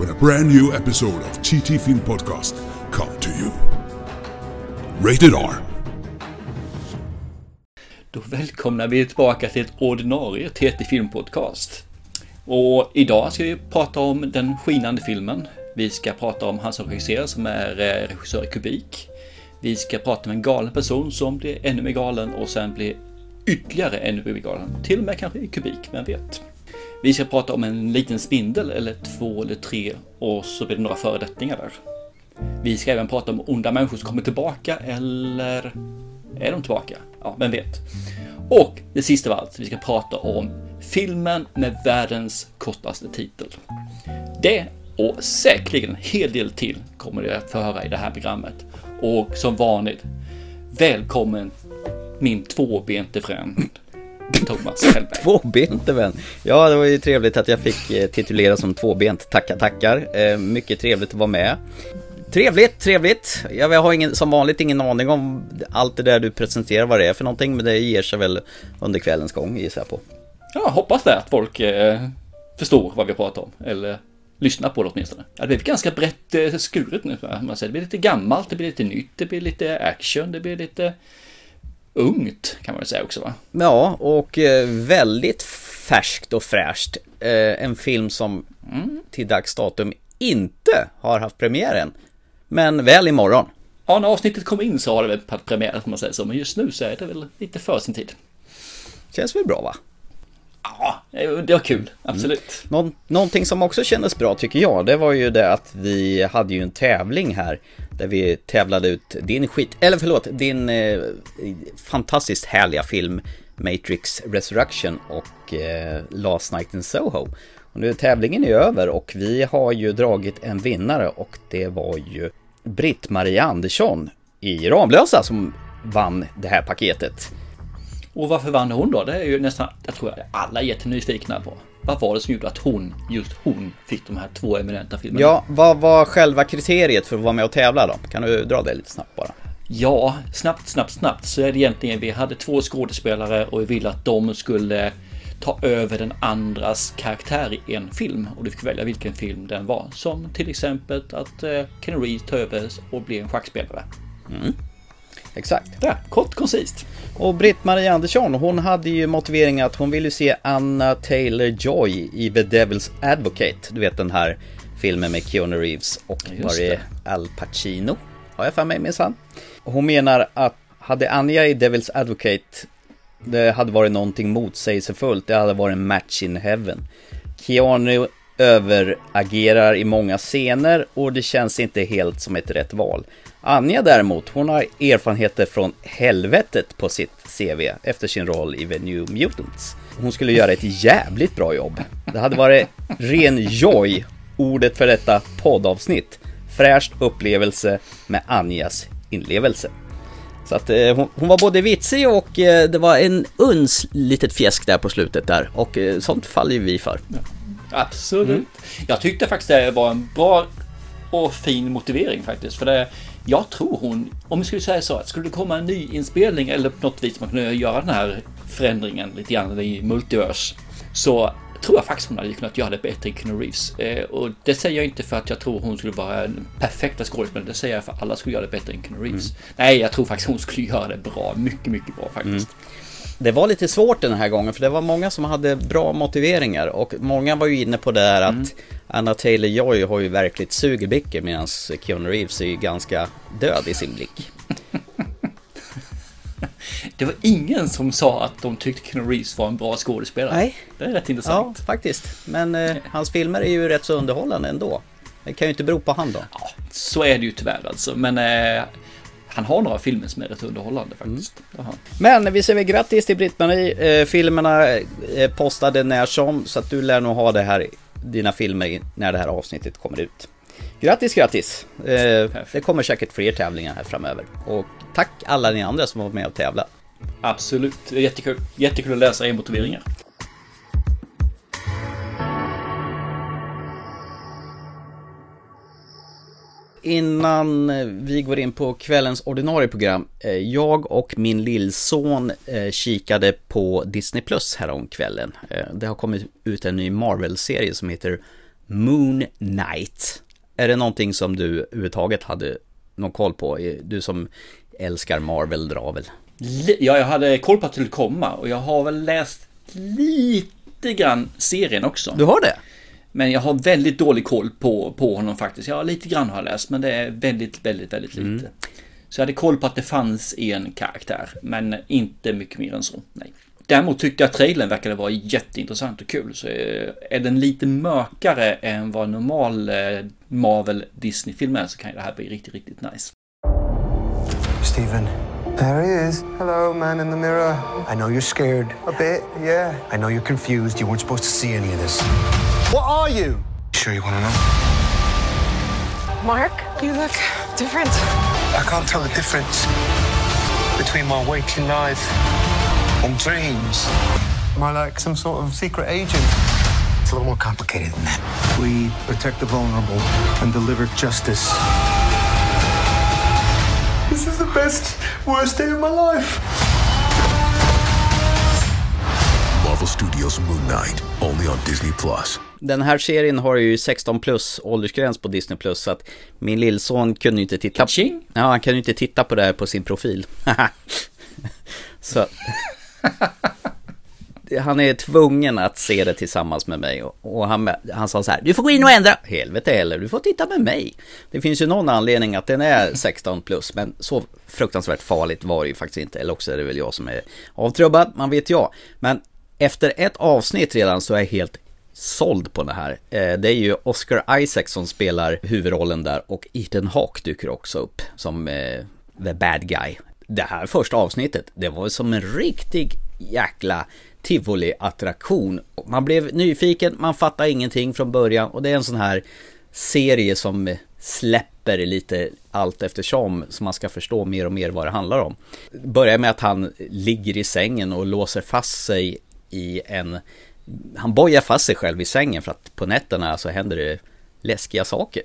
when a brand new episode of TT Film Podcast come to you. Rated R. Då välkomnar vi tillbaka till ett ordinarie TT Film Podcast. Och idag ska vi prata om den skinande filmen. Vi ska prata om han som regisserar som är eh, regissör i Kubik. Vi ska prata med en galen person som blir ännu mer galen och sen blir ytterligare ännu mer galen. Till och med kanske i Kubik, vem vet? Vi ska prata om en liten spindel eller två eller tre och så blir det några föredettingar där. Vi ska även prata om onda människor som kommer tillbaka eller är de tillbaka? Ja, vem vet? Och det sista av allt, vi ska prata om filmen med världens kortaste titel. Det och säkerligen en hel del till kommer ni att få höra i det här programmet. Och som vanligt, välkommen min tvåbente fränd Thomas Hellberg. Tvåbente vän. Ja, det var ju trevligt att jag fick eh, titulera som tvåbent. Tackar, tackar. Eh, mycket trevligt att vara med. Trevligt, trevligt. Jag har ingen, som vanligt ingen aning om allt det där du presenterar vad det är för någonting, men det ger sig väl under kvällens gång gissar jag på. Ja, hoppas det att folk eh, förstår vad vi pratar om, eller lyssnar på det åtminstone. Ja, det blir ganska brett eh, skuret nu. Man säger. Det blir lite gammalt, det blir lite nytt, det blir lite action, det blir lite ungt kan man väl säga också va? Ja, och eh, väldigt färskt och fräscht. Eh, en film som mm. till dags datum inte har haft premiären. Men väl imorgon. Ja, när avsnittet kommer in så har det väl premiär, om man säger så. Men just nu så är det väl lite för sin tid. Känns väl bra va? Ja, det var kul, absolut. Mm. Nå någonting som också kändes bra tycker jag, det var ju det att vi hade ju en tävling här där vi tävlade ut din skit, eller förlåt, din eh, fantastiskt härliga film Matrix Resurrection och eh, Last Night in Soho. Och nu är tävlingen är över och vi har ju dragit en vinnare och det var ju Britt-Marie Andersson i Ramlösa som vann det här paketet. Och varför vann hon då? Det är ju nästan, jag tror att alla är jättenyfikna på. Vad var det som gjorde att hon, just hon, fick de här två eminenta filmerna? Ja, vad var själva kriteriet för att vara med och tävla då? Kan du dra det lite snabbt bara? Ja, snabbt, snabbt, snabbt så är det egentligen, vi hade två skådespelare och vi ville att de skulle ta över den andras karaktär i en film och du fick välja vilken film den var. Som till exempel att eh, Ken Reeves tar över och blir en schackspelare. Mm. Exakt. Ja, kort koncist. Och Britt-Marie Andersson, hon hade ju motiveringen att hon ville se Anna Taylor-Joy i The Devil's Advocate. Du vet den här filmen med Keanu Reeves och var det Al Pacino? Har jag för mig minsann. Hon menar att hade Anja i Devil's Advocate det hade varit någonting motsägelsefullt, det hade varit en match in heaven. Keanu överagerar i många scener och det känns inte helt som ett rätt val. Anja däremot, hon har erfarenheter från helvetet på sitt CV efter sin roll i The New Mutants. Hon skulle göra ett jävligt bra jobb. Det hade varit ren joy, ordet för detta poddavsnitt. Fräscht upplevelse med Anjas inlevelse. Så att eh, hon, hon, var både vitsig och eh, det var en uns litet fjäsk där på slutet där och eh, sånt faller ju vi för. Ja, absolut. Mm. Jag tyckte faktiskt det var en bra och fin motivering faktiskt. För det, jag tror hon, om vi skulle säga så, att skulle det komma en ny inspelning eller på något vis man kunde göra den här förändringen lite grann i multiverse. Så tror jag faktiskt hon hade kunnat göra det bättre än Keanu Reeves. Eh, och det säger jag inte för att jag tror hon skulle vara en perfekta skådespelare. Det säger jag för att alla skulle göra det bättre än Keanu Reeves. Mm. Nej, jag tror faktiskt hon skulle göra det bra. Mycket, mycket bra faktiskt. Mm. Det var lite svårt den här gången för det var många som hade bra motiveringar och många var ju inne på det här mm. att Anna Taylor-Joy har ju verkligt sugerbicke medan Keanu Reeves är ju ganska död i sin blick. Det var ingen som sa att de tyckte Keanu Reeves var en bra skådespelare. Nej. Det är rätt intressant. Ja, faktiskt. Men eh, hans filmer är ju rätt så underhållande ändå. Det kan ju inte bero på han då. Ja, så är det ju tyvärr alltså. Men eh, han har några filmer som är rätt underhållande faktiskt. Mm. Men vi säger grattis till Britt-Marie. Eh, filmerna eh, postade när som, så att du lär nog ha det här, dina filmer när det här avsnittet kommer ut. Grattis, grattis! Eh, det kommer säkert fler tävlingar här framöver. Och tack alla ni andra som var med och tävla. Absolut, jättekul. Jättekul att läsa er motiveringar. Innan eh, vi går in på kvällens ordinarie program. Eh, jag och min lillson eh, kikade på Disney Plus kvällen. Det har kommit ut en ny Marvel-serie som heter Moon Knight. Är det någonting som du överhuvudtaget hade någon koll på? Du som älskar Marvel drar väl? Ja, jag hade koll på att det skulle komma och jag har väl läst lite grann serien också. Du har det? Men jag har väldigt dålig koll på, på honom faktiskt. Ja, lite grann har jag läst, men det är väldigt, väldigt, väldigt lite. Mm. Så jag hade koll på att det fanns en karaktär, men inte mycket mer än så. Nej. Däremot tyckte jag att trailern verkade vara jätteintressant och kul. Så eh, är den lite mörkare än vad normal eh, Marvel Disney-film är så kan det här bli riktigt, riktigt nice. Steven. There he is. Hello, man in the mirror. I know you're scared. A bit, yeah. I know you're confused. You weren't supposed to see any of this. What are you? Sure you want to know? Mark, you look different. I can't tell the difference between my waking life and dreams. Am I like some sort of secret agent? It's a little more complicated than that. We protect the vulnerable and deliver justice. This is the best, worst day of my life. Marvel Studios Moon Knight, only on Disney+. Plus. Den här serien har ju 16 plus åldersgräns på Disney plus så att min lillson kunde ju inte titta. Kaching? Ja, han kan ju inte titta på det här på sin profil. så han är tvungen att se det tillsammans med mig och han, han sa så här, du får gå in och ändra. Helvete heller, du får titta med mig. Det finns ju någon anledning att den är 16 plus, men så fruktansvärt farligt var det ju faktiskt inte. Eller också är det väl jag som är avtrubbad, man vet jag. Men efter ett avsnitt redan så är jag helt såld på det här. Eh, det är ju Oscar Isaac som spelar huvudrollen där och Ethan Hawke dyker också upp som eh, the bad guy. Det här första avsnittet, det var som en riktig jäkla tivoli-attraktion. Man blev nyfiken, man fattade ingenting från början och det är en sån här serie som släpper lite allt eftersom så man ska förstå mer och mer vad det handlar om. Det Börjar med att han ligger i sängen och låser fast sig i en han bojar fast sig själv i sängen för att på nätterna så händer det läskiga saker.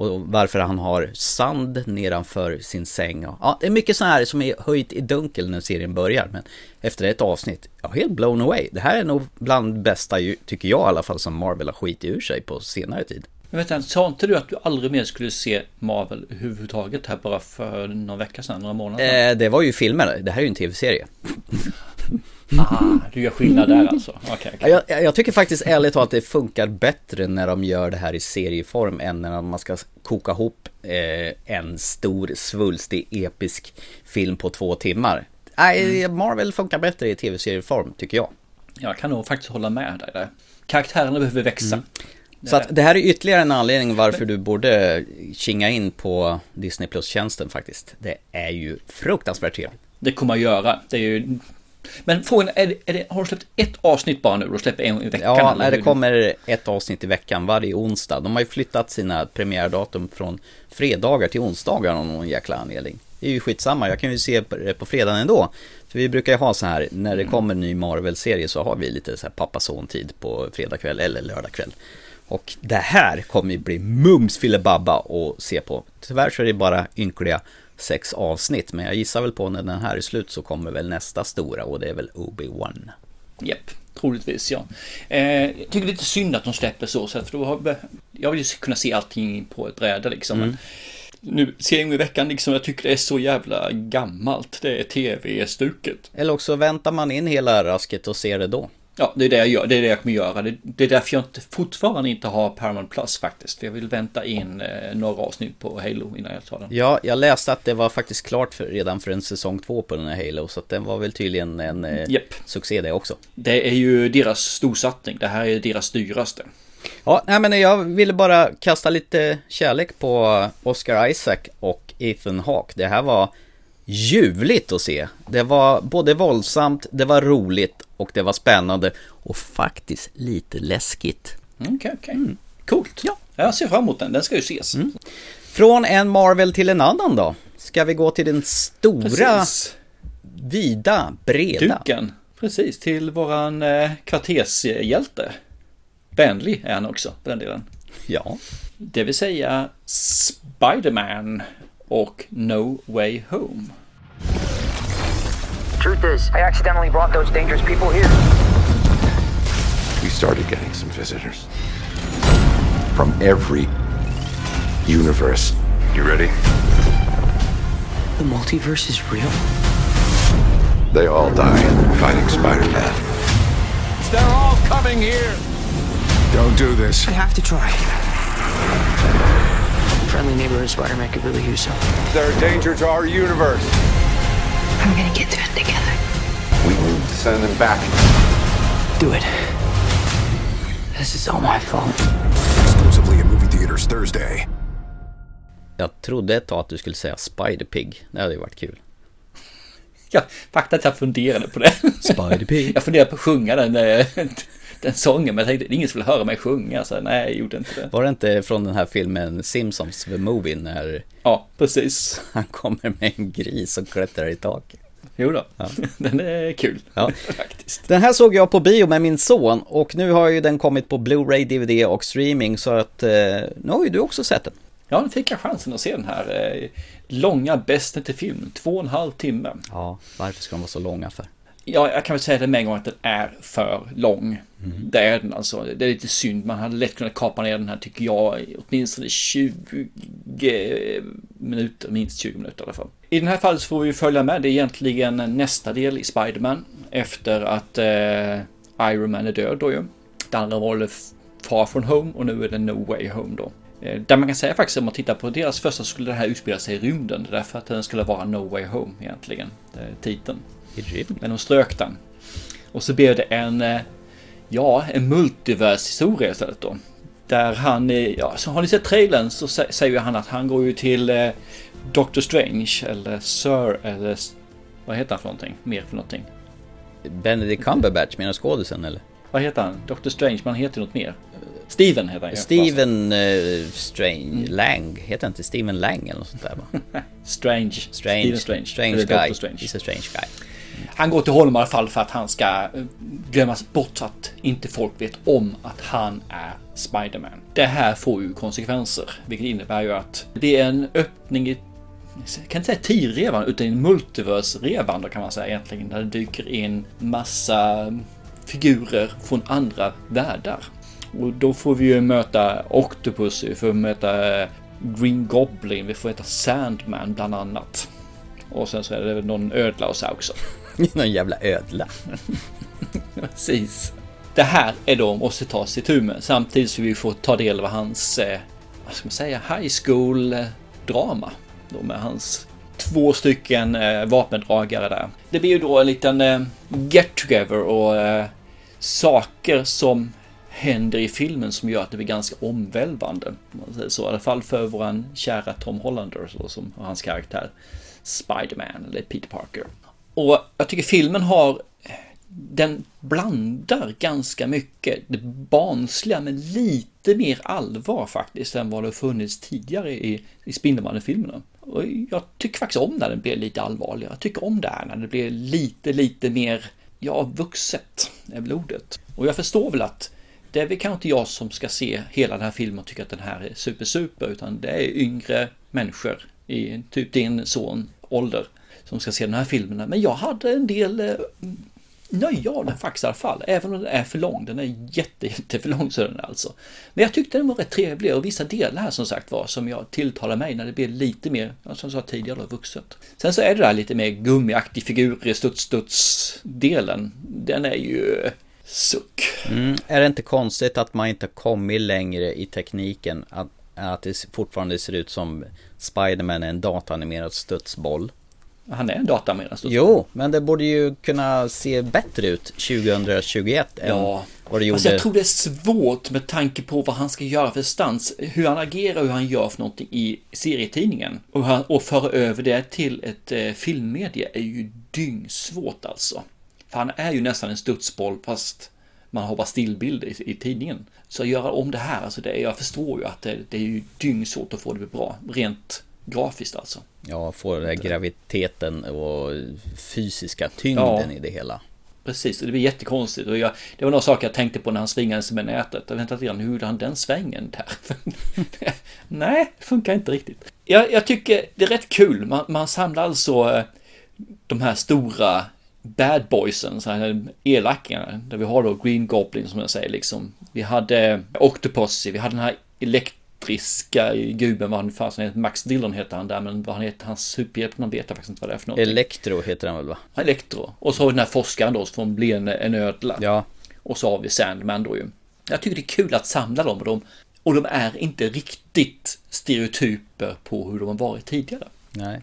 Och varför han har sand nedanför sin säng. Ja, det är mycket sånt här som är höjt i dunkel när serien börjar. Men efter ett avsnitt, ja, helt blown away. Det här är nog bland bästa, tycker jag i alla fall, som Marvel har skitit ur sig på senare tid. Men vänta, sa inte du att du aldrig mer skulle se Marvel överhuvudtaget här bara för några veckor sedan, några månader sedan? Eh, det var ju filmer, det här är ju en tv-serie. Ah, du gör skillnad där alltså? Okay, okay. Jag, jag, tycker faktiskt ärligt talat att det funkar bättre när de gör det här i serieform än när man ska koka ihop eh, en stor svulstig episk film på två timmar. Nej, mm. Marvel funkar bättre i tv-serieform tycker jag. Jag kan nog faktiskt hålla med dig där. Karaktärerna behöver växa. Mm. Så att det här är ytterligare en anledning varför du borde kinga in på Disney Plus-tjänsten faktiskt. Det är ju fruktansvärt trevligt. Det kommer jag göra. Det är ju men frågan är, är det, har du släppt ett avsnitt bara nu? Du släpper en i veckan? Ja, nej, det kommer ett avsnitt i veckan varje onsdag. De har ju flyttat sina premiärdatum från fredagar till onsdagar av någon jäkla anledning. Det är ju skitsamma, jag kan ju se det på fredagen ändå. För vi brukar ju ha så här, när det kommer en ny Marvel-serie så har vi lite så här pappa-son-tid på fredagkväll eller lördagkväll. Och det här kommer ju bli mums filibabba att se på. Tyvärr så är det bara ynkliga sex avsnitt. Men jag gissar väl på när den här är slut så kommer väl nästa stora och det är väl Obi-Wan. Japp, troligtvis ja. Eh, jag tycker det är lite synd att de släpper så, för då har, jag vill ju kunna se allting på ett bräde liksom. Mm. Nu, serien i veckan liksom, jag tycker det är så jävla gammalt. Det är tv-stuket. Eller också väntar man in hela rasket och ser det då. Ja, det är det jag gör. Det är det jag kommer göra. Det, det är därför jag inte, fortfarande inte har Paramount Plus faktiskt. För jag vill vänta in eh, några avsnitt på Halo innan jag tar den. Ja, jag läste att det var faktiskt klart för, redan för en säsong två på den här Halo. Så att den var väl tydligen en eh, yep. succé det också. Det är ju deras storsatsning. Det här är deras dyraste. Ja, nej, men jag ville bara kasta lite kärlek på Oscar Isaac och Ethan Hawke. Det här var ljuvligt att se. Det var både våldsamt, det var roligt och det var spännande och faktiskt lite läskigt. Okej, okay. Okay. Mm. Coolt. Ja. Jag ser fram emot den, den ska ju ses. Mm. Från en Marvel till en annan då? Ska vi gå till den stora, Precis. vida, breda? Duken. Precis, till våran eh, kvartershjälte. Vänlig är han också, på den delen. Ja. Det vill säga Spiderman och No Way Home. Truth is, I accidentally brought those dangerous people here. We started getting some visitors from every universe. You ready? The multiverse is real? They all die fighting Spider-Man. They're all coming here. Don't do this. I have to try. Friendly neighborhood Spider-Man could really use help. They're a danger to our universe. I'm gonna get through it together. We need to send them back. Do it. This is all my fault. Exclusively in movie theaters Thursday. Jag trodde ett tag att du skulle säga Spider-Pig. Det hade ju varit kul. Ja, fakta att jag funderade på det. Spider-Pig. Jag funderade på att sjunga den, eh, den sången, men jag tänkte ingen vill höra mig sjunga, så nej, jag gjorde inte det. Var det inte från den här filmen Simpsons, The Movie, när Ja, precis. han kommer med en gris och klättrar i taket? Jo då, den är kul. Ja. Faktiskt. Den här såg jag på bio med min son och nu har ju den kommit på Blu-ray, DVD och streaming så att eh, nu har ju du också sett den. Ja, nu fick jag chansen att se den här eh, långa bästen till film, två och en halv timme. Ja, varför ska de vara så långa för? Ja, jag kan väl säga det med en gång att den är för lång. Det är den alltså. Det är lite synd. Man hade lätt kunnat kapa ner den här tycker jag åtminstone 20 minuter, minst 20 minuter i alla fall. I den här fallet så får vi följa med. Det är egentligen nästa del i Spiderman efter att eh, Iron Man är död då ju. Det andra var Far From Home och nu är det No Way Home då. Eh, Där man kan säga faktiskt om man tittar på deras första så skulle det här utspela sig i rymden. Därför att den skulle vara No Way Home egentligen. Är titeln. I? Men de strök den. Och så blev det en, eh, ja, en multivershistoria istället då. Där han, eh, ja, så har ni sett trailern så sä- säger han att han går ju till eh, Doctor Strange eller Sir eller vad heter han för någonting? Mer för någonting. Benedict Cumberbatch menar skådisen eller? Vad heter han? Doctor Strange, men han heter något mer. Steven heter han ju. Steven eh, Strange, Lang, heter inte Steven Lang eller något sånt där va? Strange. Strange, Steven Strange. strange guy. Strange. He's a strange guy. Han går till honom i alla fall för att han ska eh, glömmas bort så att inte folk vet om att han är Spiderman. Det här får ju konsekvenser, vilket innebär ju att det är en öppning i jag kan inte säga tidrevan utan en multiversrevan då kan man säga egentligen. Där det dyker in massa figurer från andra världar. Och då får vi ju möta Octopus, vi får möta eh, Green Goblin, vi får möta Sandman bland annat. Och sen så är det väl någon ödla och så också. Någon jävla ödla. Precis. Det här är då måste ta sig tur med. Samtidigt som vi får ta del av hans, eh, vad ska man säga, high school-drama. Eh, då med hans två stycken eh, vapendragare där. Det blir ju då en liten eh, get together och eh, saker som händer i filmen som gör att det blir ganska omvälvande. om man säger Så, I alla fall för våran kära Tom Hollander så, som och hans karaktär Spiderman eller Peter Parker. Och jag tycker filmen har den blandar ganska mycket det barnsliga med lite mer allvar faktiskt än vad det funnits tidigare i, i Spindelmannen-filmerna. Och jag tycker faktiskt om när den blir lite allvarligare. Jag tycker om det här när det blir lite, lite mer, ja, vuxet är väl ordet. Och jag förstår väl att det är väl kanske inte jag som ska se hela den här filmen och tycka att den här är super, super, utan det är yngre människor i typ din son ålder som ska se den här filmen. Men jag hade en del eh, nöje av den faktiskt i alla fall. Även om den är för lång. Den är jätte, jätte för lång så den är alltså. Men jag tyckte den var rätt trevlig och vissa delar här som sagt var som jag tilltalar mig när det blir lite mer, ja, som jag sa tidigare, då, vuxet. Sen så är det där lite mer gummiaktig figur i studs-studs-delen. Den är ju suck. Mm. Är det inte konstigt att man inte kommit längre i tekniken? Att, att det fortfarande ser ut som Spiderman är en datanimerad studsboll? Han är en studsboll. Jo, men det borde ju kunna se bättre ut 2021 än Ja, vad det gjorde. Alltså jag tror det är svårt med tanke på vad han ska göra för stans, hur han agerar, hur han gör för någonting i serietidningen. Och, han, och föra över det till ett eh, filmmedie är ju dyngsvårt alltså. För han är ju nästan en studsboll fast man har bara stillbild i, i tidningen. Så att göra om det här, alltså det, jag förstår ju att det, det är ju dyngsvårt att få det bra. Rent grafiskt alltså. Ja, få den där graviteten och fysiska tyngden Ja. i det hela. Precis, och det blir jättekonstigt. Och jag, det var några saker jag tänkte på när han svingade sig med nätet. Jag väntade redan, hur gjorde han den svängen där? Nej, det funkar inte riktigt. Jag, jag tycker det är rätt kul. Man, man samlar alltså eh, de här stora bad boysen, så här elakingarna. Där vi har då Green Goblin som jag säger liksom. Vi hade Octopussy, vi hade den här elektriska gubben, vad han fasen heter, Max Dillon heter han där, men vad han heter, hans superhjälpnamn vet jag faktiskt inte vad det är för någonting. Elektro heter den väl va? Elektro. Och så har vi den här forskaren då som blir en, en ödla. Ja. Och så har vi Sandman då ju. Jag tycker det är kul att samla dem och de, och de är inte riktigt stereotyper på hur de har varit tidigare. Nej.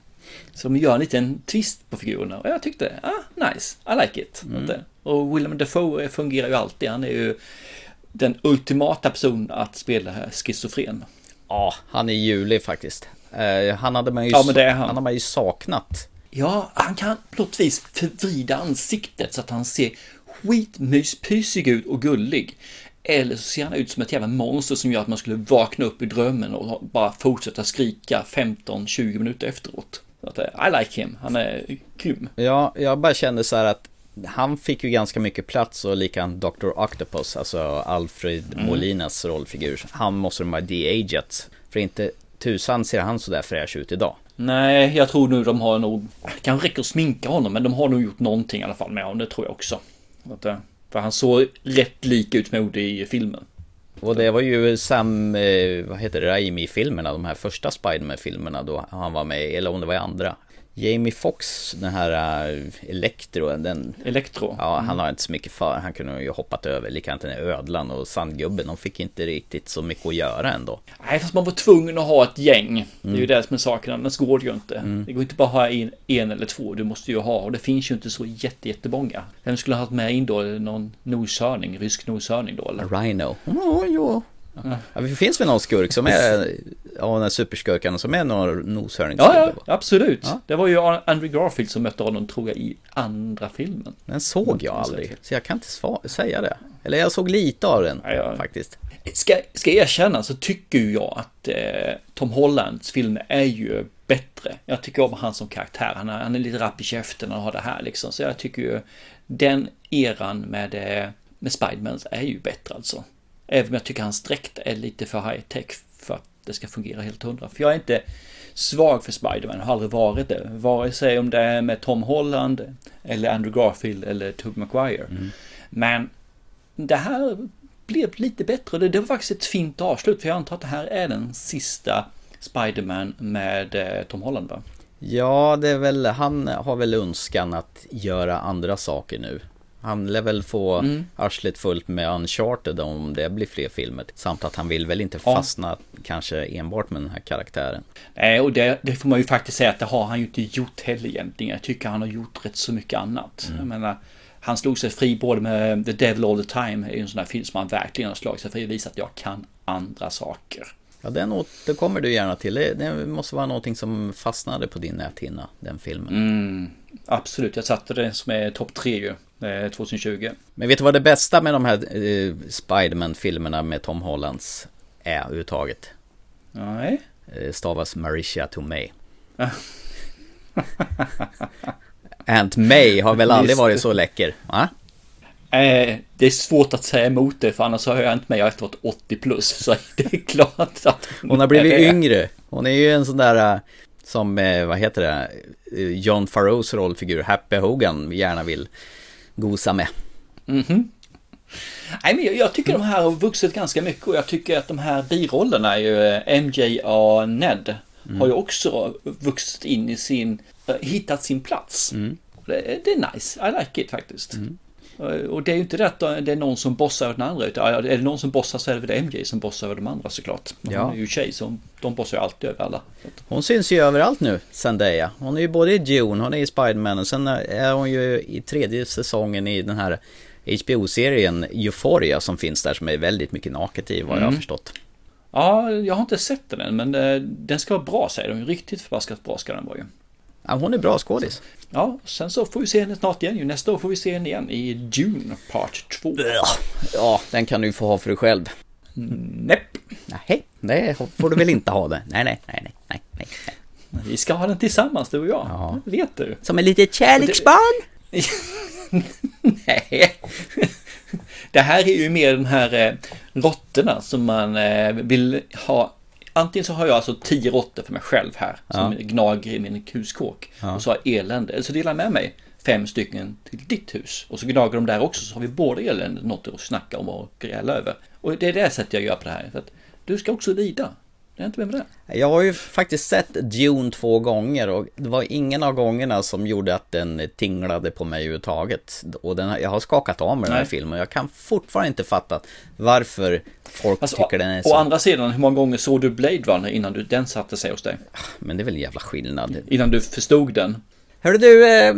Så de gör en liten twist på figurerna och jag tyckte, ah, nice, I like it. Mm. Och Willem Dafoe fungerar ju alltid, han är ju den ultimata personen att spela schizofren. Ja, han är ljuvlig faktiskt. Eh, han hade man ju, Ja, han. han har man ju saknat. Ja, han kan på något vis förvrida ansiktet så att han ser skitmyspysig ut och gullig. Eller så ser han ut som ett jävla monster som gör att man skulle vakna upp i drömmen och bara fortsätta skrika 15-20 minuter efteråt. Att, eh, I like him, han är grym. Ja, jag bara kände så här att han fick ju ganska mycket plats och likadant Dr. Octopus, alltså Alfred Mm. Molinas rollfigur. Han måste de ha de-ageat. För inte tusan ser han så där fräsch ut idag. Nej, jag tror nu de har nog, kanske räcker att sminka honom, men de har nog gjort någonting i alla fall med honom, det tror jag också. Eh, för han såg rätt lik ut gjorde i filmen. Och det var ju Sam, eh, vad heter det, Raimi-filmerna, de här första Spiderman-filmerna då han var med, eller om det var i andra. Jamie Fox, den här uh, den... Elektro. Ja, han har inte så mycket för, han kunde ju hoppat över, likadant den här ödlan och sandgubben, de fick inte riktigt så mycket att göra ändå. Nej, fast man var tvungen att ha ett gäng. Det är ju Mm. det som är saken, annars går det ju inte. Det går inte bara att ha en, en eller två, du måste ju ha, och det finns ju inte så jätte, jättemånga. Vem skulle ha haft med in då? Någon noshörning, rysk noshörning då eller? Rhino. Ja, jo. Ja, det finns väl någon skurk som är, ja den här superskurkarna som är någon noshörningsgubbe? Ja, ja, absolut. Ja. Det var ju Andrew Garfield som mötte honom, tror jag, i andra filmen. Den såg jag aldrig, så jag kan inte säga det. Eller jag såg lite av den Ja, faktiskt. Ska, ska jag erkänna så tycker jag att eh, Tom Hollands filmer är ju bättre. Jag tycker om han som karaktär. Han är, han är lite rapp i käften och har det här liksom. Så jag tycker ju den eran med, eh, med Spidermans är ju bättre alltså. Även om jag tycker hans dräkt är lite för high tech det ska fungera helt hundra. För jag är inte svag för Spiderman, har aldrig varit det. Vare sig om det är med Tom Holland eller Andrew Garfield eller Tobey Maguire. Men det här blev lite bättre. Det, det var faktiskt ett fint avslut för jag antar att det här är den sista Spiderman med eh, Tom Holland va? Ja, det är väl, han har väl önskan att göra andra saker nu. Han lär väl få Mm. arslet fullt med Uncharted om det blir fler filmer. Samt att han vill väl inte Ja. fastna kanske enbart med den här karaktären. Nej, och det, det får man ju faktiskt säga att det har han ju inte gjort heller egentligen. Jag tycker han har gjort rätt så mycket annat. Jag menar, han slog sig fri både med The Devil All The Time, är en sån här film som han verkligen har slagit sig fri och visat att jag kan andra saker. Ja, den återkommer du gärna till. Det, det måste vara någonting som fastnade på din näthinna, den filmen. Mm, absolut, jag satte det som är topp tre ju, eh, 2020. Men vet du vad det bästa med de här eh, Spiderman-filmerna med Tom Hollands är överhuvudtaget? Nej. Eh, stavas Marisha Tomei. Aunt May har väl aldrig varit så läcker? Va? Eh, det är svårt att säga emot det för annars har jag inte med, jag har alltid varit 80 plus. Så det är klart att Hon har blivit är yngre. Hon är ju en sån där äh, som, eh, vad heter det, eh, John Farrows rollfigur, Happy Hogan, gärna vill gosa med. Mhm. Nej, men jag, jag tycker de här har vuxit ganska mycket och jag tycker att de här birollerna, ju, eh, MJ och Ned, har ju också vuxit in i sin, hittat sin plats. Det, det är nice, I like it faktiskt. Eh, Och det är ju inte det att det är någon som bossar över den andra, utan är det någon som bossar så är det väl MJ som bossar över de andra såklart. Ja. Hon är ju tjej så de bossar ju alltid över alla. Hon syns ju överallt nu, Zendaya. Hon är ju både i Dune, hon är i Spiderman och sen är hon ju i tredje säsongen i den här HBO-serien Euphoria som finns där som är väldigt mycket naket i vad jag har Mm. förstått. Ja, jag har inte sett den än, men eh, den ska vara bra säger de. Riktigt förbaskat bra ska den vara ju. Ja, hon är bra skådis. Ja, sen så får vi se henne snart igen. Nästa år får vi se henne igen i Dune Part 2. Ja, den kan du få ha för dig själv. Näpp. Nej, det får du väl inte ha det. Nej, nej, nej, nej, nej. Vi ska ha den tillsammans du och jag. Ja. Det vet du. Som ett litet kärleksbarn. Nej. Det här är ju mer de här eh, råttorna som man eh, vill ha. Antingen så har jag alltså tio råttor för mig själv här som gnager i min huskåk och så har jag elände. Eller så delar jag med mig fem stycken till ditt hus och så gnager de där också så har vi båda elände något att snacka om och gräla över. Och det är det sättet jag gör på det här. För att du ska också lida. Jag är inte på det. Jag har ju faktiskt sett Dune två gånger och det var ingen av gångerna som gjorde att den tinglade på mig överhuvudtaget. Och den, jag har skakat av med den här Nej. filmen och jag kan fortfarande inte fatta varför folk Alltså, tycker den är å så... andra sidan, hur många gånger såg du Blade Runner innan du, den satte sig hos dig? Men det är väl en jävla skillnad. Innan du förstod den? Hörru du, eh,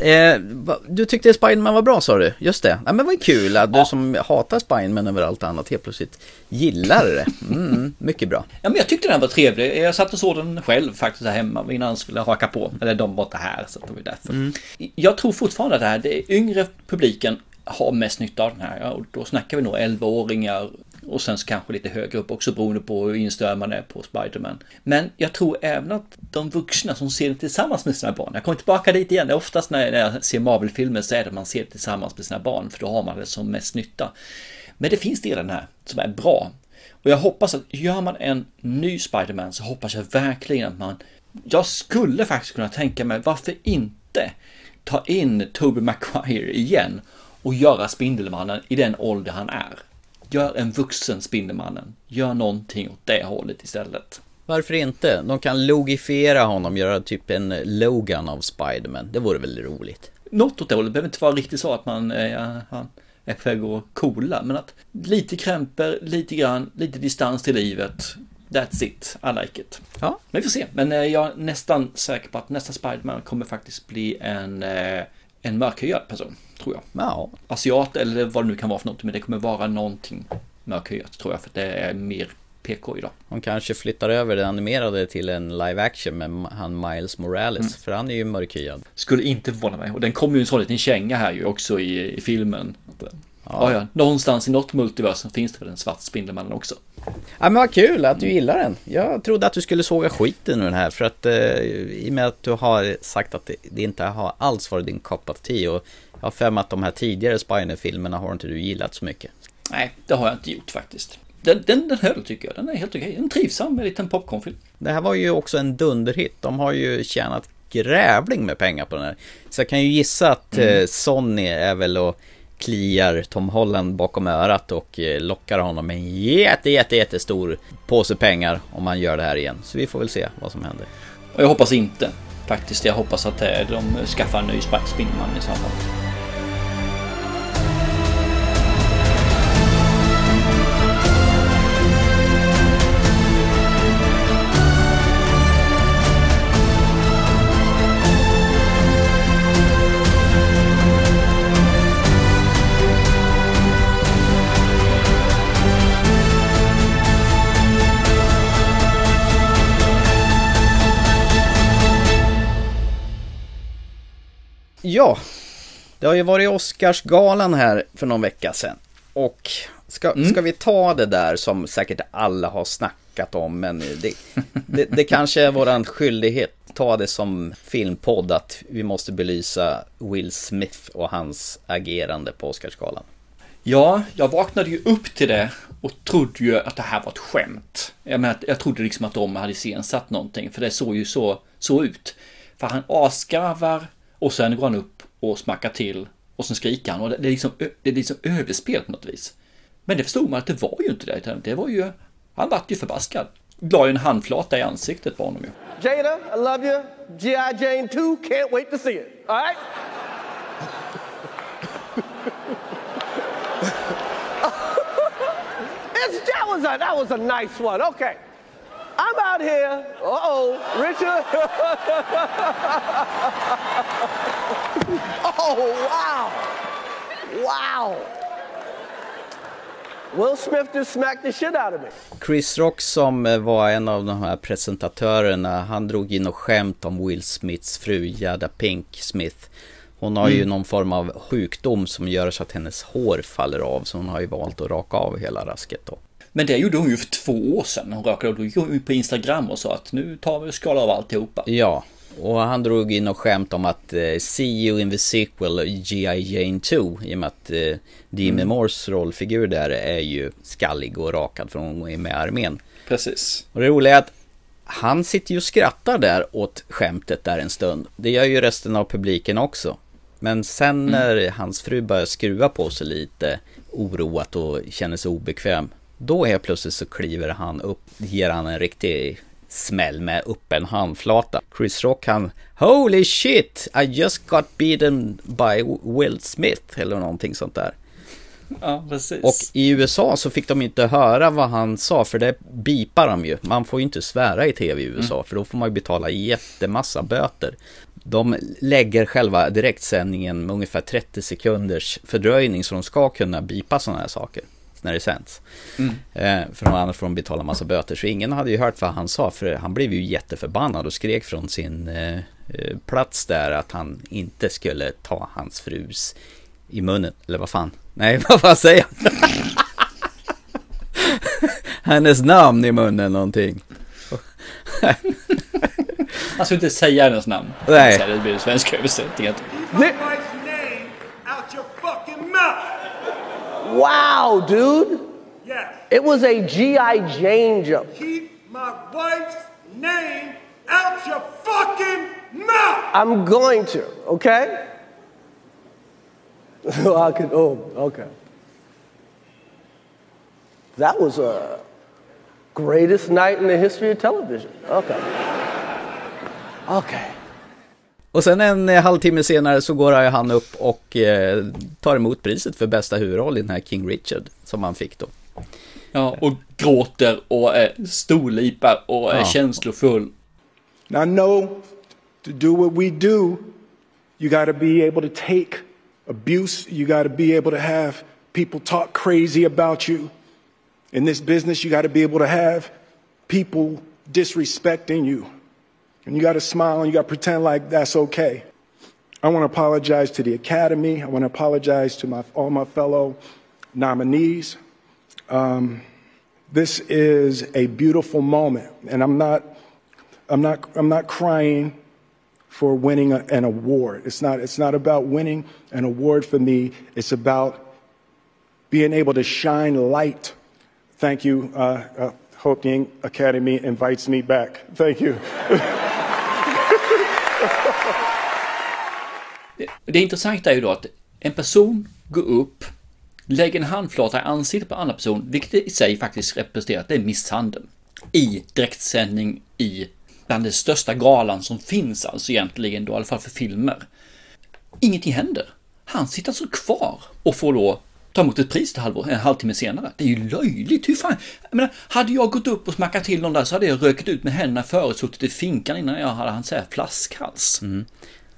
eh, du tyckte Spiderman var bra sa du? Just det. Ja, men vad kul att du som hatar Spiderman över allt annat helt plötsligt gillar det. Mm, mycket bra. Ja, men jag tyckte den var trevlig. Jag satt och såg den själv faktiskt där hemma innan han skulle haka på. Eller de var inte här, så det var därför. Jag tror fortfarande att det här, det yngre publiken har mest nytta av den här. Ja, och då snackar vi nog 11-åringar och sen så kanske lite högre upp också beroende på hur instörd man är på Spiderman. Men jag tror även att de vuxna som ser det tillsammans med sina barn. Jag kommer tillbaka dit igen. Oftast när jag ser Marvel-filmer så är det att man ser det tillsammans med sina barn för då har man det som mest nytta. Men det finns delar här som är bra. Och jag hoppas att gör man en ny Spiderman så hoppas jag verkligen att man... Jag skulle faktiskt kunna tänka mig, varför inte ta in Tobey Maguire igen och göra Spindelmannen i den ålder han är. Gör en vuxen Spindelmannen. Gör någonting åt det hållet istället. Varför inte? De kan logifiera honom, göra typ en Logan av Spiderman. Det vore väl roligt? Något åt det hållet. Det behöver inte vara riktigt så att man eh, han är på väg att coola, men att lite krämper, lite grann, lite distans till livet. That's it, I like it. Ja. Men vi får se. Men eh, jag är nästan säker på att nästa Spiderman kommer faktiskt bli en, eh, en mörkhyad person, tror jag. Ja, Asiat eller vad det nu kan vara för något, men det kommer vara någonting mörkhyat, tror jag, för det är mer PK idag. de kanske flyttar över det animerade till en live action med han Miles Morales, för han är ju mörkhyad. Skulle inte förvåna mig. Och den kommer ju en sån liten känga här ju också i, i filmen. Ja. ja, någonstans i något multiversum finns det väl en svart Spindelmannen också. Ja men vad kul att du gillar den. Jag trodde att du skulle såga skiten ur den här för att eh, i och med att du har sagt att det, det inte har alls varit din cup of tea och jag har för mig att de här tidigare Spiner-filmerna har inte du gillat så mycket. Nej, det har jag inte gjort faktiskt. Den, den, den höll tycker jag. Den är helt okej. En trivsam liten popcornfilm. Det här var ju också en dunderhit. De har ju tjänat grävling med pengar på den här. Så jag kan ju gissa att eh, Sony är väl och kliar Tom Holland bakom örat och eh, lockar honom med en jätte, jätte, jättestor påse pengar om han gör det här igen. Så vi får väl se vad som händer. Och jag hoppas inte. Faktiskt, jag hoppas att eh, de skaffar en ny Spindelmannen i så fall. Ja, det har ju varit Oscarsgalan här för någon vecka sedan. Och ska, ska vi ta det där som säkert alla har snackat om, men det, det, det kanske är våran skyldighet. Ta det som filmpodd att vi måste belysa Will Smith och hans agerande på Oscarsgalan. Ja, jag vaknade ju upp till det och trodde ju att det här var ett skämt. Jag, menar, jag trodde liksom att de hade iscensatt någonting, för det såg ju så, så ut. För han asgarvar och sen går han upp och smackar till och sen skriker han och det är liksom, det är liksom överspel på något vis. Men det förstod man att det var ju inte det, det var ju, han vart ju förbaskad. La ju en handflata i ansiktet på honom ju. Jada, I love you. G.I. Jane 2, can't wait to see it. All right? It's, that, was a, that was a nice one. Okay. I'm out here. Uh oh, Richard. oh, wow. Wow. Will Smith just smacked the shit out of me. Chris Rock som eh, var en av de här presentatörerna, han drog in och skämt om Will Smiths fru Jada Pink Smith. Hon har ju någon form av sjukdom som gör så att hennes hår faller av, så hon har ju valt att raka av hela rasket då. Men det gjorde hon ju för två år sedan. Hon rökade då gick hon ut på Instagram och sa att nu tar vi och skalar av alltihopa. Ja, och han drog in och skämt om att uh, See you in the sequel G.I. Jane 2 i och med att uh, Demi mm. Moores rollfigur där är ju skallig och rakad för hon är med i armén. Precis. Och det roliga är att han sitter ju och skrattar där åt skämtet där en stund. Det gör ju resten av publiken också. Men sen mm. när hans fru börjar skruva på sig lite oroat och känner sig obekväm. Då helt plötsligt så kliver han upp, ger han en riktig smäll med öppen handflata. Chris Rock han Holy shit! I just got beaten by Will Smith eller någonting sånt där. Ja, precis. Och i USA så fick de inte höra vad han sa för det bipar de ju. Man får ju inte svära i tv i USA mm. för då får man ju betala jättemassa böter. De lägger själva direktsändningen med ungefär 30 sekunders fördröjning så de ska kunna bipa sådana här saker när det sänds. Mm. Eh, för annars får de betala massa böter. Så ingen hade ju hört vad han sa för han blev ju jätteförbannad och skrek från sin eh, eh plats där att han inte skulle ta hans frus i munnen. Eller vad fan? Nej, vad fan säger jag? hennes namn i munnen någonting. Han skulle inte säga hennes namn. Nej. Det blir den svenska översättningen. Wow, dude. Yes. It was a G.I. Jane joke. Keep my wife's name out your fucking mouth. I'm going to, okay? I could, oh, okay. That was a greatest night in the history of television. Okay. Okay. Och sen en eh, halvtimme senare så går han upp och eh, tar emot priset för bästa huvudroll i den här King Richard som han fick då. Ja, och gråter och är storlipar och är ja. känslofull. Now know, to do what we do, you gotta be able to take abuse. You got to be able to have people talk crazy about you. In this business, you got to be able to have people disrespecting you. And you got to smile and you got to pretend like that's okay. I want to apologize to the Academy. I want to apologize to my, all my fellow nominees. Um, this is a beautiful moment, and I'm not, I'm not, I'm not crying for winning a, an award. It's not, it's not about winning an award for me, it's about being able to shine light. Thank you. Uh, uh, hope the Academy invites me back. Thank you. Det intressanta är ju då att en person går upp, lägger en handflata i ansiktet på en annan person, vilket i sig faktiskt representerar att det är misshandel. I direktsändning i bland den största galan som finns alltså egentligen då, i alla fall för filmer. Ingenting händer. Han sitter alltså kvar och får då ta emot ett pris ett halvår, en halvtimme senare. Det är ju löjligt. Hur fan? Jag menar, hade jag gått upp och smackat till någon där så hade jag rökt ut med händerna före, suttit i finkan innan jag hade hans flaskhals. Mm.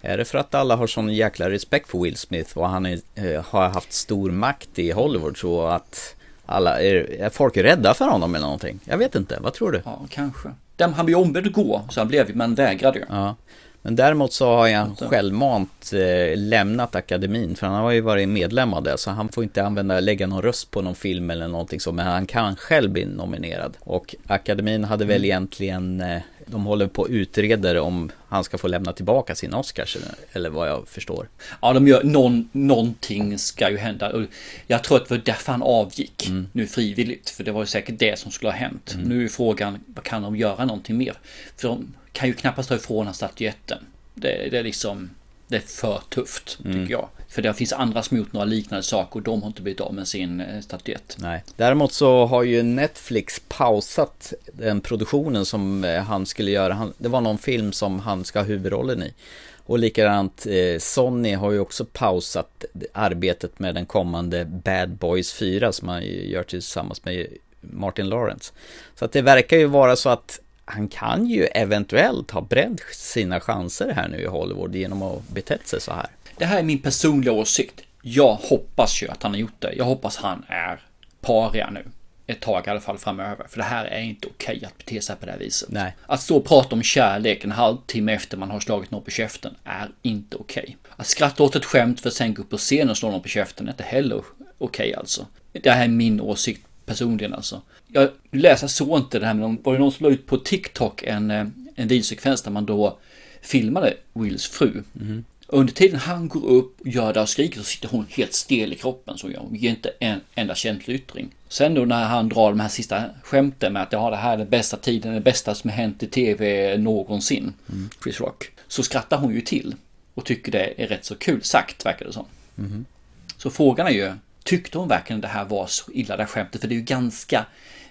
Är det för att alla har sån jäkla respekt för Will Smith och han är, äh, har haft stor makt i Hollywood så att alla är, är folk rädda för honom eller någonting? Jag vet inte, vad tror du? Ja, kanske han blev ombedd att gå, så han blev, men vägrade ju. Ja. Men däremot så har han självmant eh, lämnat akademin, för han har ju varit medlem av det, så han får inte använda, lägga någon röst på någon film eller någonting så, men han kan själv bli nominerad. Och akademin hade väl mm. egentligen, eh, de håller på och utreder om han ska få lämna tillbaka sin Oscars, eller vad jag förstår. Ja, de gör, någon, någonting ska ju hända. Jag tror att det var därför han avgick mm. nu frivilligt, för det var ju säkert det som skulle ha hänt. Mm. Nu är frågan, kan de göra någonting mer? För de kan ju knappast ta ifrån honom statyetten. Det, det är liksom, det är för tufft, mm. tycker jag. För det finns andra som gjort några liknande saker och de har inte blivit av med sin eh, statyett. Nej. Däremot så har ju Netflix pausat den produktionen som eh, han skulle göra. Han, det var någon film som han ska ha huvudrollen i. Och likadant eh, Sony har ju också pausat arbetet med den kommande Bad Boys 4 som han gör tillsammans med Martin Lawrence. Så att det verkar ju vara så att han kan ju eventuellt ha bränt sina chanser här nu i Hollywood genom att betett sig så här. Det här är min personliga åsikt. Jag hoppas ju att han har gjort det. Jag hoppas han är paria nu. Ett tag i alla fall framöver. För det här är inte okej att bete sig på det här viset. Nej. Att stå och prata om kärlek en halvtimme efter man har slagit någon på käften är inte okej. Att skratta åt ett skämt för att sen gå upp på scen och slå någon på käften är inte heller okej alltså. Det här är min åsikt personligen alltså. Jag läser så inte det här med, var det någon som la ut på TikTok en, eh, en videosekvens där man då filmade Wills fru. Mm. Under tiden han går upp och gör det och skriker så sitter hon helt stel i kroppen så hon ger inte en enda känsloyttring. Sen då när han drar de här sista skämten med att ja, det här är den bästa tiden, det bästa som hänt i tv någonsin, Mm. Chris Rock, så skrattar hon ju till och tycker det är rätt så kul sagt verkar det som. Mhm. Så frågan är ju, tyckte hon verkligen det här var så illa det här skämtet? För det är ju ganska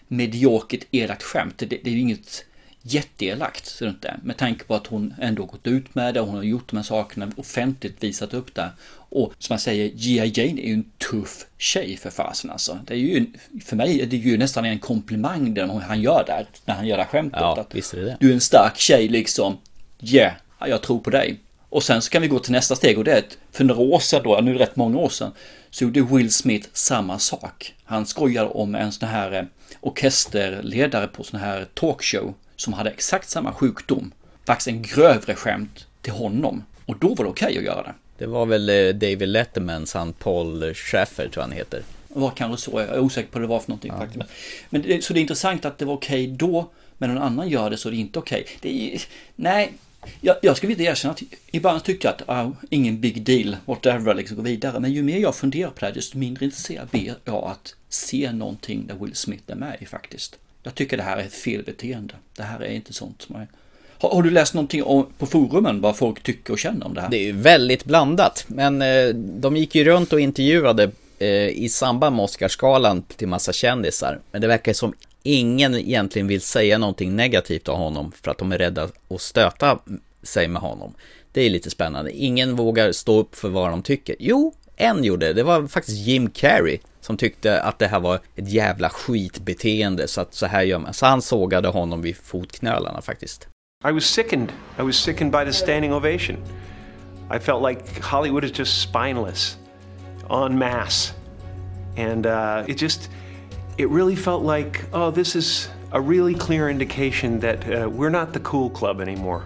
mediokert elakt skämt. Det, det är ju inget jätteelakt, är inte. Med tanke på att hon ändå gått ut med det, hon har gjort de här sakerna offentligt, visat upp det. Och som man säger, G.I. Jane är ju en tuff tjej för fasen alltså. Det är ju, för mig är det ju nästan en komplimang det han gör där, när han gör det här skämtet. Ja, att visst är det. Du är en stark tjej liksom. Yeah, jag tror på dig. Och sen så kan vi gå till nästa steg och det är att för några år sedan då, nu är det rätt många år sedan, så gjorde Will Smith samma sak. Han skojade om en sån här eh, orkesterledare på sån här talkshow som hade exakt samma sjukdom. Faktiskt en grövre skämt till honom. Och då var det okej att göra det. Det var väl eh, David Lettermans, han Paul Schaffer tror jag han heter. Det var kanske så, jag är osäker på vad det var för någonting faktiskt. Men det, så det är intressant att det var okej då, men någon annan gör det så är det inte okej. Är, nej, jag, jag ska vilja erkänna att i början tyckte jag att uh, ingen big deal, whatever, liksom gå vidare. Men ju mer jag funderar på det här, desto mindre intresserad blir jag att se någonting där Will Smith är med i faktiskt. Jag tycker det här är ett felbeteende. Det här är inte sånt som är... Har, har du läst någonting om, på forumen vad folk tycker och känner om det här? Det är ju väldigt blandat, men eh, de gick ju runt och intervjuade eh, i samband med Oscarsgalan till massa kändisar. Men det verkar som ingen egentligen vill säga någonting negativt om honom för att de är rädda att stöta sig med honom. Det är lite spännande. Ingen vågar stå upp för vad de tycker. Jo, en gjorde det. Det var faktiskt Jim Carrey som tyckte att det här var ett jävla skitbeteende så att så här gör man. Så han sågade honom vid fotknölarna faktiskt. I was sickened. I was sickened by the standing ovation. I felt like Hollywood is just spineless, en masse. And uh, it just, it really felt like, oh, this is a really clear indication that uh, we're not the cool club anymore.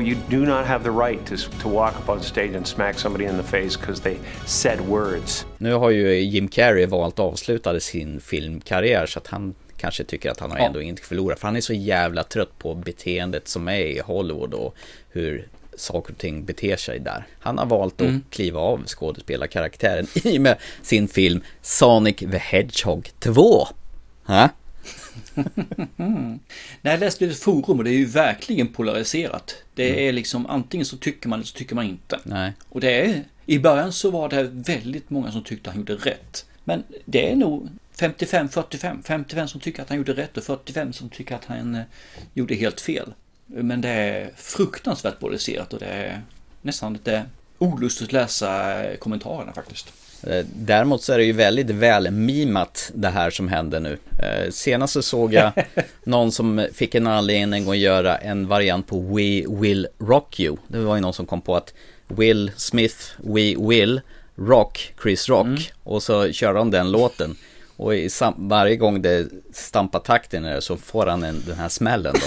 You do not have the right to, to walk up on stage and smack somebody in the face because they said words. Nu har ju Jim Carrey valt att avsluta sin filmkarriär så att han kanske tycker att han har Ja. ändå inte förlorat. För han är så jävla trött på beteendet som är i Hollywood och hur saker och ting beter sig där. Han har valt att Mm. kliva av skådespelarkaraktären i och med sin film Sonic the Hedgehog 2. När jag läste lite forum och det är ju verkligen polariserat. Det är liksom antingen så tycker man eller så tycker man inte. Nej. Och det är, i början så var det väldigt många som tyckte han gjorde rätt. Men det är nog 55-45. 55 som tycker att han gjorde rätt och 45 som tycker att han eh, gjorde helt fel. Men det är fruktansvärt polariserat och det är nästan lite olustigt att läsa eh, kommentarerna faktiskt. Eh, Däremot så är det ju väldigt väl mimat det här som händer nu. Eh, Senast så såg jag någon som fick en anledning att göra en variant på We Will Rock You. Det var ju någon som kom på att Will Smith, We Will Rock Chris Rock. Och så kör de den låten. Och varje gång det stampar takten det så får han en, den här smällen då.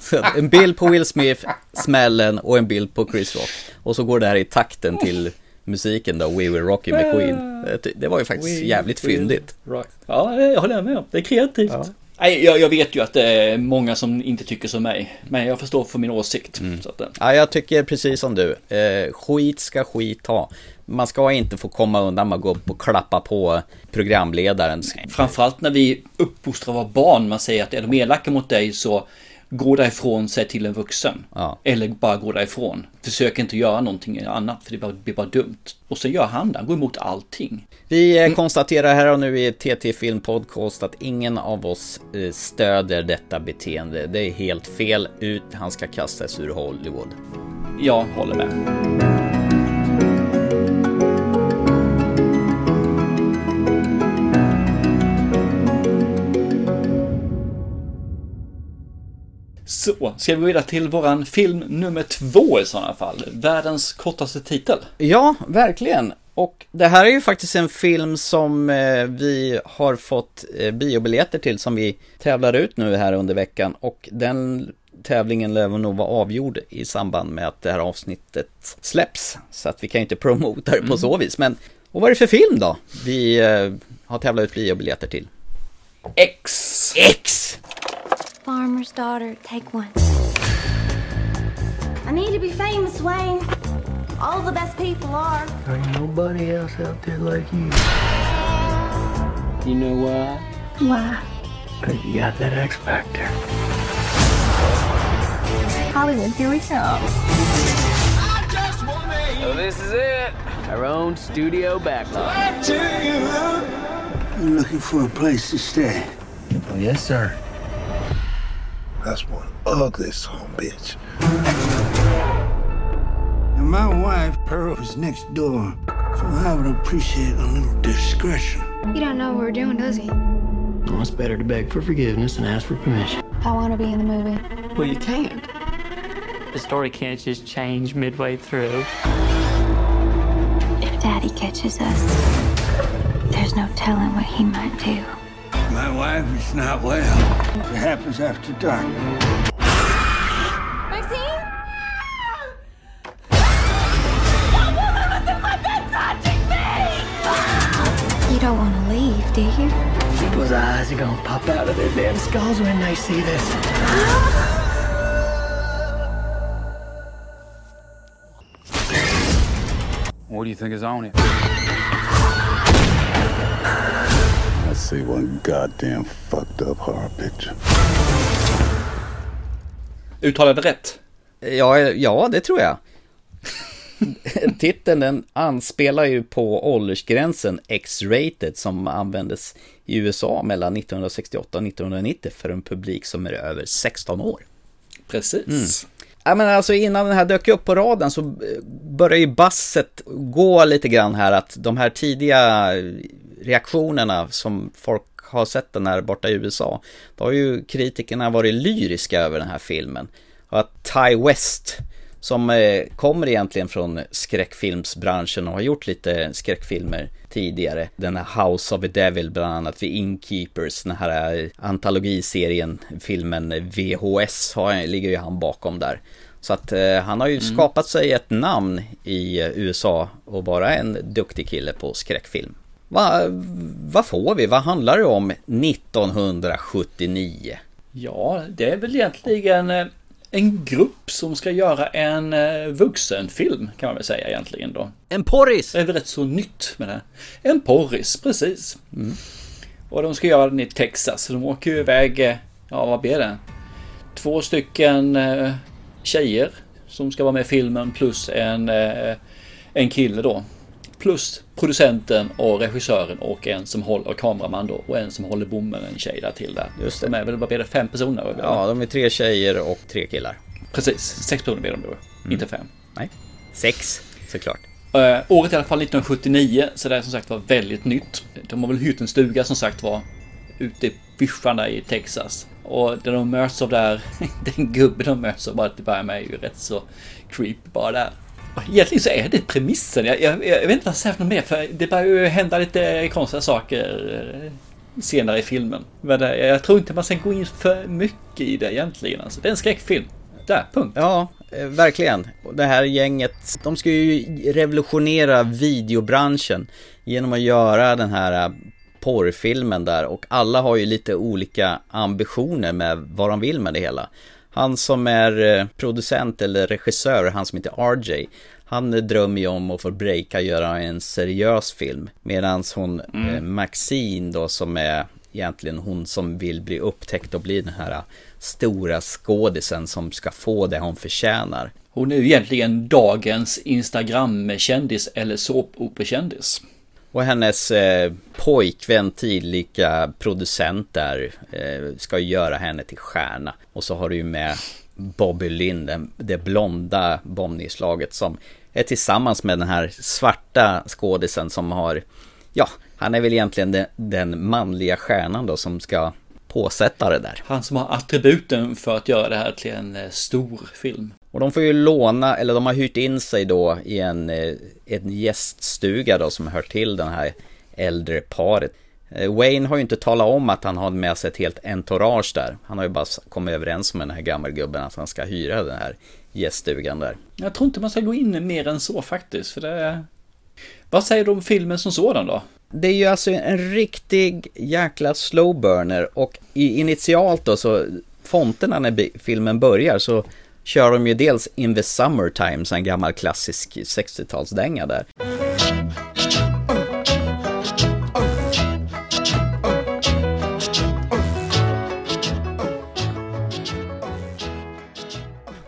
Så en bild på Will Smith, smällen och en bild på Chris Rock. Och så går det här i takten till musiken då, We Will Rock You med Queen. Det- Det var ju faktiskt We jävligt fyndigt. rock. Ja, jag håller med om. Det är kreativt. Nej, jag, jag vet ju att det är många som inte tycker som mig. Men jag förstår för min åsikt. Så att, Ja, jag tycker precis som du. Eh, skit ska skit ha. Man ska inte få komma undan med att gå upp och klappa på programledaren. Framförallt när vi uppfostrar våra barn. Man säger att är de elaka mot dig så gå därifrån, säg till en vuxen. Ja. Eller bara gå därifrån. Försök inte göra någonting annat för det bara- blir bara dumt. Och sen gör han det, han går emot allting. Vi eh, konstaterar här och nu i TT Film Podcast att ingen av oss eh, stöder detta beteende. Det är helt fel ut. Han ska kastas ur Hollywood. Jag håller med. Så, ska vi gå vidare till våran film nummer två i sådana fall. Världens kortaste titel. Ja, verkligen. Och det här är ju faktiskt en film som eh, vi har fått eh, biobiljetter till som vi tävlar ut nu här under veckan. Och den tävlingen lär nog vara avgjord i samband med att det här avsnittet släpps. Så att vi kan ju inte promota det på Mm. så vis. Men, och vad är det för film då vi eh, har tävlat ut biobiljetter till? X. X! Farmer's daughter, take one. I need to be famous, Wayne. All the best people are. There ain't nobody else out there like you. You know why? Why? Because you got that X Factor. Hollywood, here we come. So this is it. Our own studio backlot. You're looking for a place to stay. Oh, yes, sir. That's one ugly son bitch. And my wife, Pearl, is next door. So I would appreciate a little discretion. He don't know what we're doing, does he? Well, it's better to beg for forgiveness than ask for permission. I want to be in the movie. Well, you can't. The story can't just change midway through. If Daddy catches us, there's no telling what he might do. My wife is not well. It happens after dark. Maxine? You don't want to leave, do you? People's eyes are gonna pop out of their damn skulls when they see this. What do you think is on it? See one goddamn fucked up horror picture. Uttalade rätt? Ja, ja, det tror jag. Titeln den anspelar ju på åldersgränsen X-rated som användes i USA mellan 1968 och 1990 för en publik som är över 16 år. Precis. Mm. Ja, men alltså innan den här dök upp på raden så börjar ju basset gå lite grann här att de här tidiga reaktionerna som folk har sett den här borta i USA, då har ju kritikerna varit lyriska över den här filmen. Och att Ty West, som eh, kommer egentligen från skräckfilmsbranschen och har gjort lite skräckfilmer tidigare. Den här House of the Devil bland annat, vid Innkeepers, den här eh, antologiserien, filmen VHS, har, ligger ju han bakom där. Så att eh, han har ju mm. skapat sig ett namn i USA och bara en duktig kille på skräckfilm. Vad va får vi? Vad handlar det om 1979? Ja, det är väl egentligen eh, en grupp som ska göra en eh, vuxenfilm kan man väl säga egentligen då. En porris! Det är väl rätt så nytt med det. En porris, precis. Mm. Och de ska göra den i Texas. Så de åker ju iväg, eh, ja vad blir det? Två stycken tjejer som ska vara med i filmen plus en, en kille då. Plus producenten och regissören och en som håller kameraman då och en som håller bommen, en tjej där till där. Just det. De är väl, det, fem personer? Eller? Ja, de är tre tjejer och tre killar. Precis, sex personer blir de då. Mm. Inte fem. Nej, sex såklart. Uh, året i alla fall 1979, så det är som sagt var väldigt nytt. De har väl hyrt en stuga som sagt var ute i vischarna i Texas. Och det de möts av där, den gubben de möts av bara till börja med är ju rätt så creepy bara där. Egentligen så är det premissen. Jag, jag, jag vet inte vad jag säga för något mer för det börjar ju hända lite konstiga saker eh, senare i filmen. Men eh, jag tror inte man ska gå in för mycket i det egentligen. Alltså, det är en skräckfilm. Där, punkt. Ja, eh, verkligen. Det här gänget, de ska ju revolutionera videobranschen genom att göra den här porrfilmen där och alla har ju lite olika ambitioner med vad de vill med det hela. Han som är producent eller regissör, han som heter RJ, han drömmer ju om att få breaka göra en seriös film. Medan hon, mm. Maxine då, som är egentligen hon som vill bli upptäckt och bli den här stora skådisen som ska få det hon förtjänar. Hon är ju egentligen dagens Instagram-kändis eller såpoperakändis. Och hennes eh, pojkvän, tillika producent där, eh, ska göra henne till stjärna. Och så har du ju med Bobby Lynn, det blonda bombnedslaget som är tillsammans med den här svarta skådisen som har, ja, han är väl egentligen den, den manliga stjärnan då som ska påsätta det där. Han som har attributen för att göra det här till en eh, stor film. Och de får ju låna, eller de har hyrt in sig då i en, eh, en gäststuga då som hör till den här äldre paret. Eh, Wayne har ju inte talat om att han har med sig ett helt entourage där. Han har ju bara kommit överens med den här gammelgubben att han ska hyra den här gäststugan där. Jag tror inte man ska gå in mer än så faktiskt, för det... Vad säger du om filmen som sådan då? Det är ju alltså en riktig jäkla slow burner och initialt då så fonterna när filmen börjar så kör de ju dels In the Summertime, en gammal klassisk 60-talsdänga där.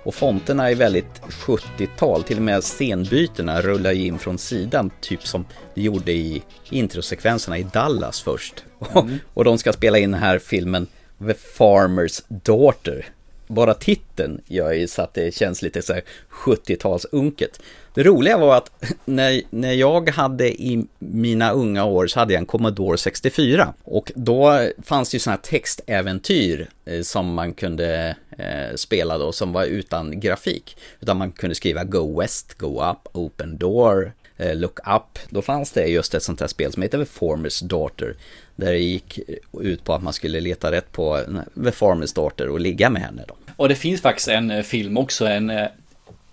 Och fonterna är väldigt 70-tal, till och med scenbytena rullar in från sidan, typ som det gjorde i introsekvenserna i Dallas först. Mm. och de ska spela in den här filmen The Farmer's Daughter. Bara titeln gör ju så att det känns lite så här 70-talsunket. Det roliga var att när, när jag hade i mina unga år så hade jag en Commodore 64 och då fanns det ju sådana här textäventyr eh, som man kunde eh, spela då som var utan grafik. Utan man kunde skriva Go West, Go Up, Open Door, eh, Look Up. Då fanns det just ett sånt här spel som heter The Farmer's Daughter. Där det gick ut på att man skulle leta rätt på eh, The Farmer's Daughter och ligga med henne då. Och det finns faktiskt en eh, film också, en, eh,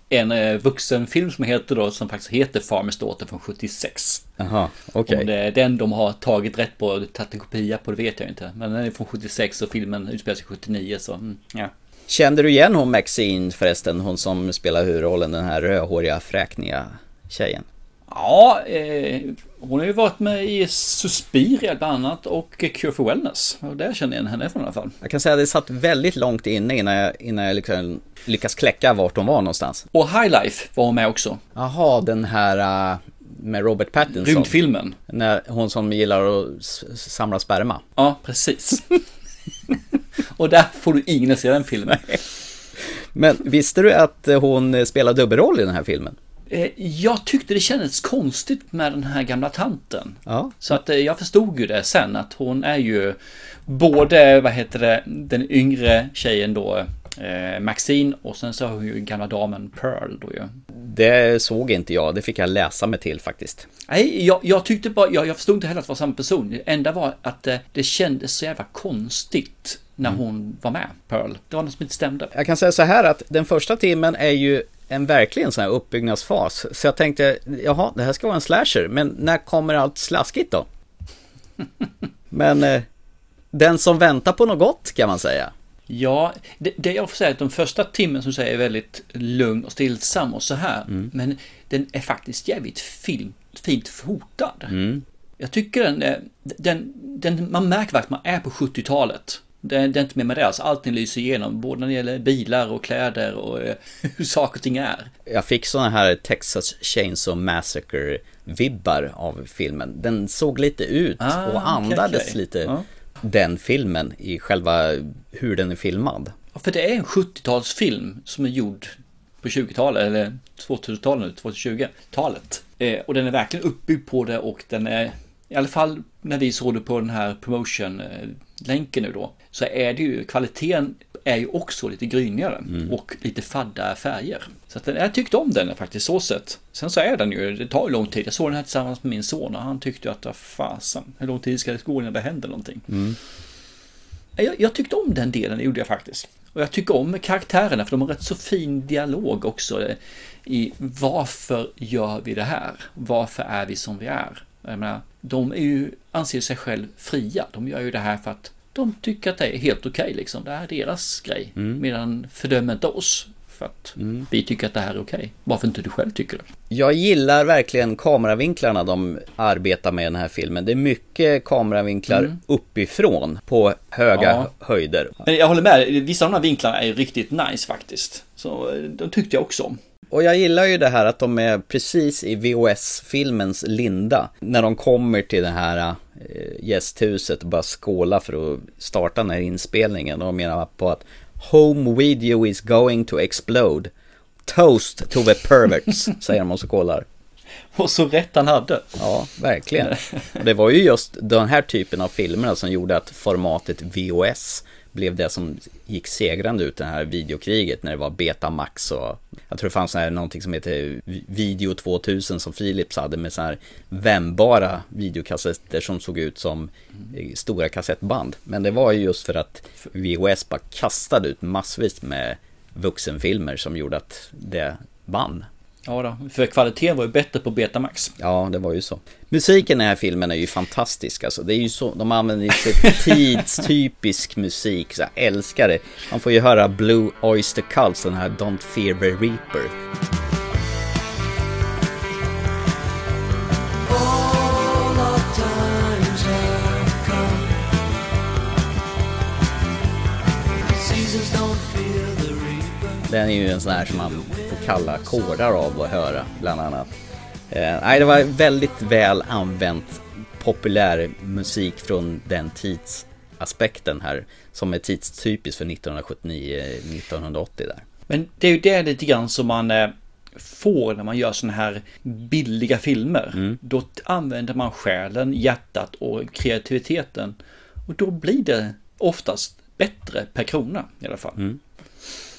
en eh, vuxenfilm som heter då, som faktiskt heter Farmers Daughter från 76. Jaha, okej. Okay. Om det är den de har tagit rätt på, tagit en kopia på, det vet jag inte. Men den är från 76 och filmen utspelar sig 79, så mm, ja. Kände du igen hon Maxine förresten, hon som spelar huvudrollen, den här rödhåriga fräkniga tjejen? Ja, eh, hon har ju varit med i Suspiria bland annat och Cure for Wellness. Och där känner jag henne från i alla fall. Jag kan säga att det satt väldigt långt inne innan jag, innan jag liksom lyckas kläcka vart hon var någonstans. Och High Life var hon med också. Jaha, den här uh, med Robert Pattinson. Rymdfilmen. När, hon som gillar att samla sperma. Ja, precis. och där får du ingen se den filmen. Men visste du att hon spelar dubbelroll i den här filmen? Eh, jag tyckte det kändes konstigt med den här gamla tanten. Ja. Så att eh, jag förstod ju det sen att hon är ju både, vad heter det, den yngre tjejen då, eh, Maxine och sen så har hon ju gamla damen Pearl då ju. Det såg inte jag, det fick jag läsa mig till faktiskt. Nej, jag, jag tyckte bara, jag, jag förstod inte heller att det var samma person. Det enda var att det, det kändes så jävla konstigt när mm. hon var med, Pearl. Det var något som inte stämde. Jag kan säga så här att den första timmen är ju en verkligen sån här uppbyggnadsfas. Så jag tänkte, jaha, det här ska vara en slasher, men när kommer allt slaskigt då? men eh, den som väntar på något gott kan man säga. Ja, det, det jag får säga är att de första timmen som säger är väldigt lugn och stillsam och så här. Mm. Men den är faktiskt jävligt film, fint fotad. Mm. Jag tycker den, den, den, man märker att man är på 70-talet. Det, är inte mer med det, alltså allting lyser igenom, både när det gäller bilar och kläder och eh, hur saker och ting är. Jag fick sådana här Texas Chainsaw Massacre-vibbar av filmen. Den såg lite ut ah, och andades okay, okay. lite ah. den filmen i själva hur den är filmad. Ja, för det är en 70-talsfilm som är gjord på 20-talet, eller 2000-talet nu, 2020-talet. Eh, och den är verkligen uppbyggd på det och den är, i alla fall när vi såg det på den här promotion-länken nu då, så är det ju, kvaliteten är ju också lite grynigare mm. och lite fadda färger. Så att jag tyckte om den faktiskt så sett. Sen så är den ju, det tar ju lång tid. Jag såg den här tillsammans med min son och han tyckte att, fasen, hur lång tid ska det gå innan det händer någonting? Mm. Jag, jag, tyckte om den delen, det gjorde jag faktiskt. Och jag tycker om karaktärerna för de har rätt så fin dialog också i varför gör vi det här? Varför är vi som vi är? Jag menar, de är ju, anser sig själv fria. De gör ju det här för att de tycker att det är helt okej okay, liksom. Det är deras grej. Mm. Medan fördömer inte oss för att mm. vi tycker att det här är okej. Okay. Varför inte du själv tycker det? Jag gillar verkligen kameravinklarna de arbetar med i den här filmen. Det är mycket kameravinklar mm. uppifrån på höga ja. höjder. Men jag håller med, vissa av de här vinklarna är riktigt nice faktiskt. Så de tyckte jag också om. Och jag gillar ju det här att de är precis i VOS-filmens linda. När de kommer till det här äh, gästhuset och bara skåla för att starta den här inspelningen. Och de menar på att Home video is going to explode. Toast to the perverts, säger de och så kollar. Och så rätt han hade. Ja, verkligen. Och det var ju just den här typen av filmer som gjorde att formatet VOS blev det som gick segrande ut det här videokriget när det var Betamax och jag tror det fanns här någonting som heter Video 2000 som Philips hade med så här vändbara videokassetter som såg ut som stora kassettband. Men det var ju just för att VHS bara kastade ut massvis med vuxenfilmer som gjorde att det vann. Ja då, för kvaliteten var ju bättre på Betamax. Ja, det var ju så. Musiken i den här filmen är ju fantastisk alltså. Det är ju så, de använder ju tidstypisk musik, så jag älskar det. Man får ju höra Blue Oyster Cult, den här Don't Fear the Reaper. Den är ju en sån här som man kalla kårar av att höra, bland annat. Eh, nej, det var väldigt väl använt populär musik från den tidsaspekten här. Som är tidstypisk för 1979-1980 där. Men det är ju det lite grann som man eh, får när man gör sådana här billiga filmer. Mm. Då använder man själen, hjärtat och kreativiteten. Och då blir det oftast bättre per krona i alla fall. Mm.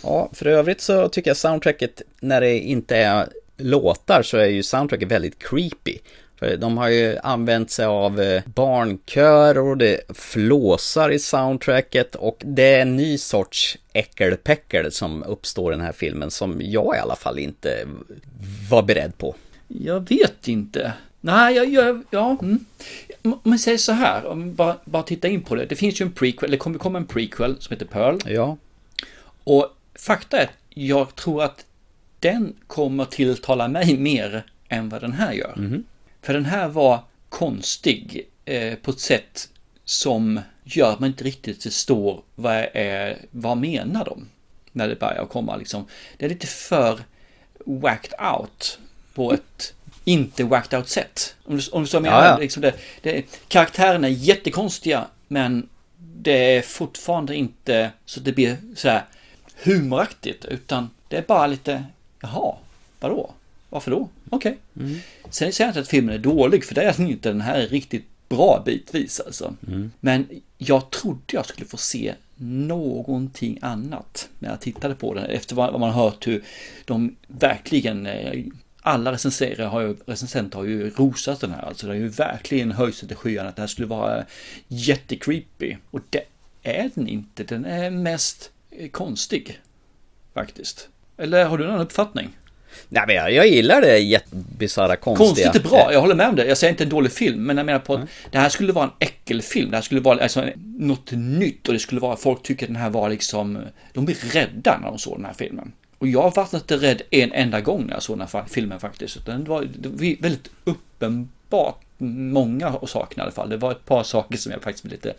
Ja, för övrigt så tycker jag soundtracket, när det inte är låtar så är ju soundtracket väldigt creepy. För de har ju använt sig av eh, barnkör och det flåsar i soundtracket och det är en ny sorts äckelpäckel som uppstår i den här filmen som jag i alla fall inte var beredd på. Jag vet inte. Nej, jag, jag, ja. Mm. Man säger så här, om bara, bara titta in på det. Det finns ju en prequel, det kommer komma en prequel som heter Pearl. Ja. Och fakta är att jag tror att den kommer tilltala mig mer än vad den här gör. Mhm. För den här var konstig eh, på ett sätt som gör att man inte riktigt förstår vad, är, vad menar de? När det börjar komma liksom. Det är lite för whacked out på ett inte whacked out sätt. Om du, om du så menar, Ja, ja. Liksom det, det, karaktärerna är jättekonstiga men det är fortfarande inte så att det blir så här humoraktigt utan det är bara lite, jaha, vadå? Varför då? Okej. Mm. Sen säger jag inte att filmen är dålig, för det är den inte. Den här är riktigt bra bitvis alltså. Mm. Men jag trodde jag skulle få se någonting annat när jag tittade på den. Efter vad man har hört hur de verkligen, eh, alla recensenter har ju, recensenter har ju rosat den här. Alltså det har ju verkligen höjt sig till skyarna att det här skulle vara jättecreepy. Och det är den inte. Den är mest konstig. Faktiskt. Eller har du annan uppfattning? Nej men jag, jag gillar det jättebisarra konstiga. Konstigt är bra, jag håller med om det. Jag säger inte en dålig film, men jag menar på att det här skulle vara en äckelfilm. Det här skulle vara alltså, något nytt och det skulle vara, folk tycker att den här var liksom, de blir rädda när de såg den här filmen. Och jag var inte rädd en enda gång när jag såg den här filmen faktiskt. Utan det var, det var väldigt uppenbart många av sakerna i alla fall. Det var ett par saker som jag faktiskt blev lite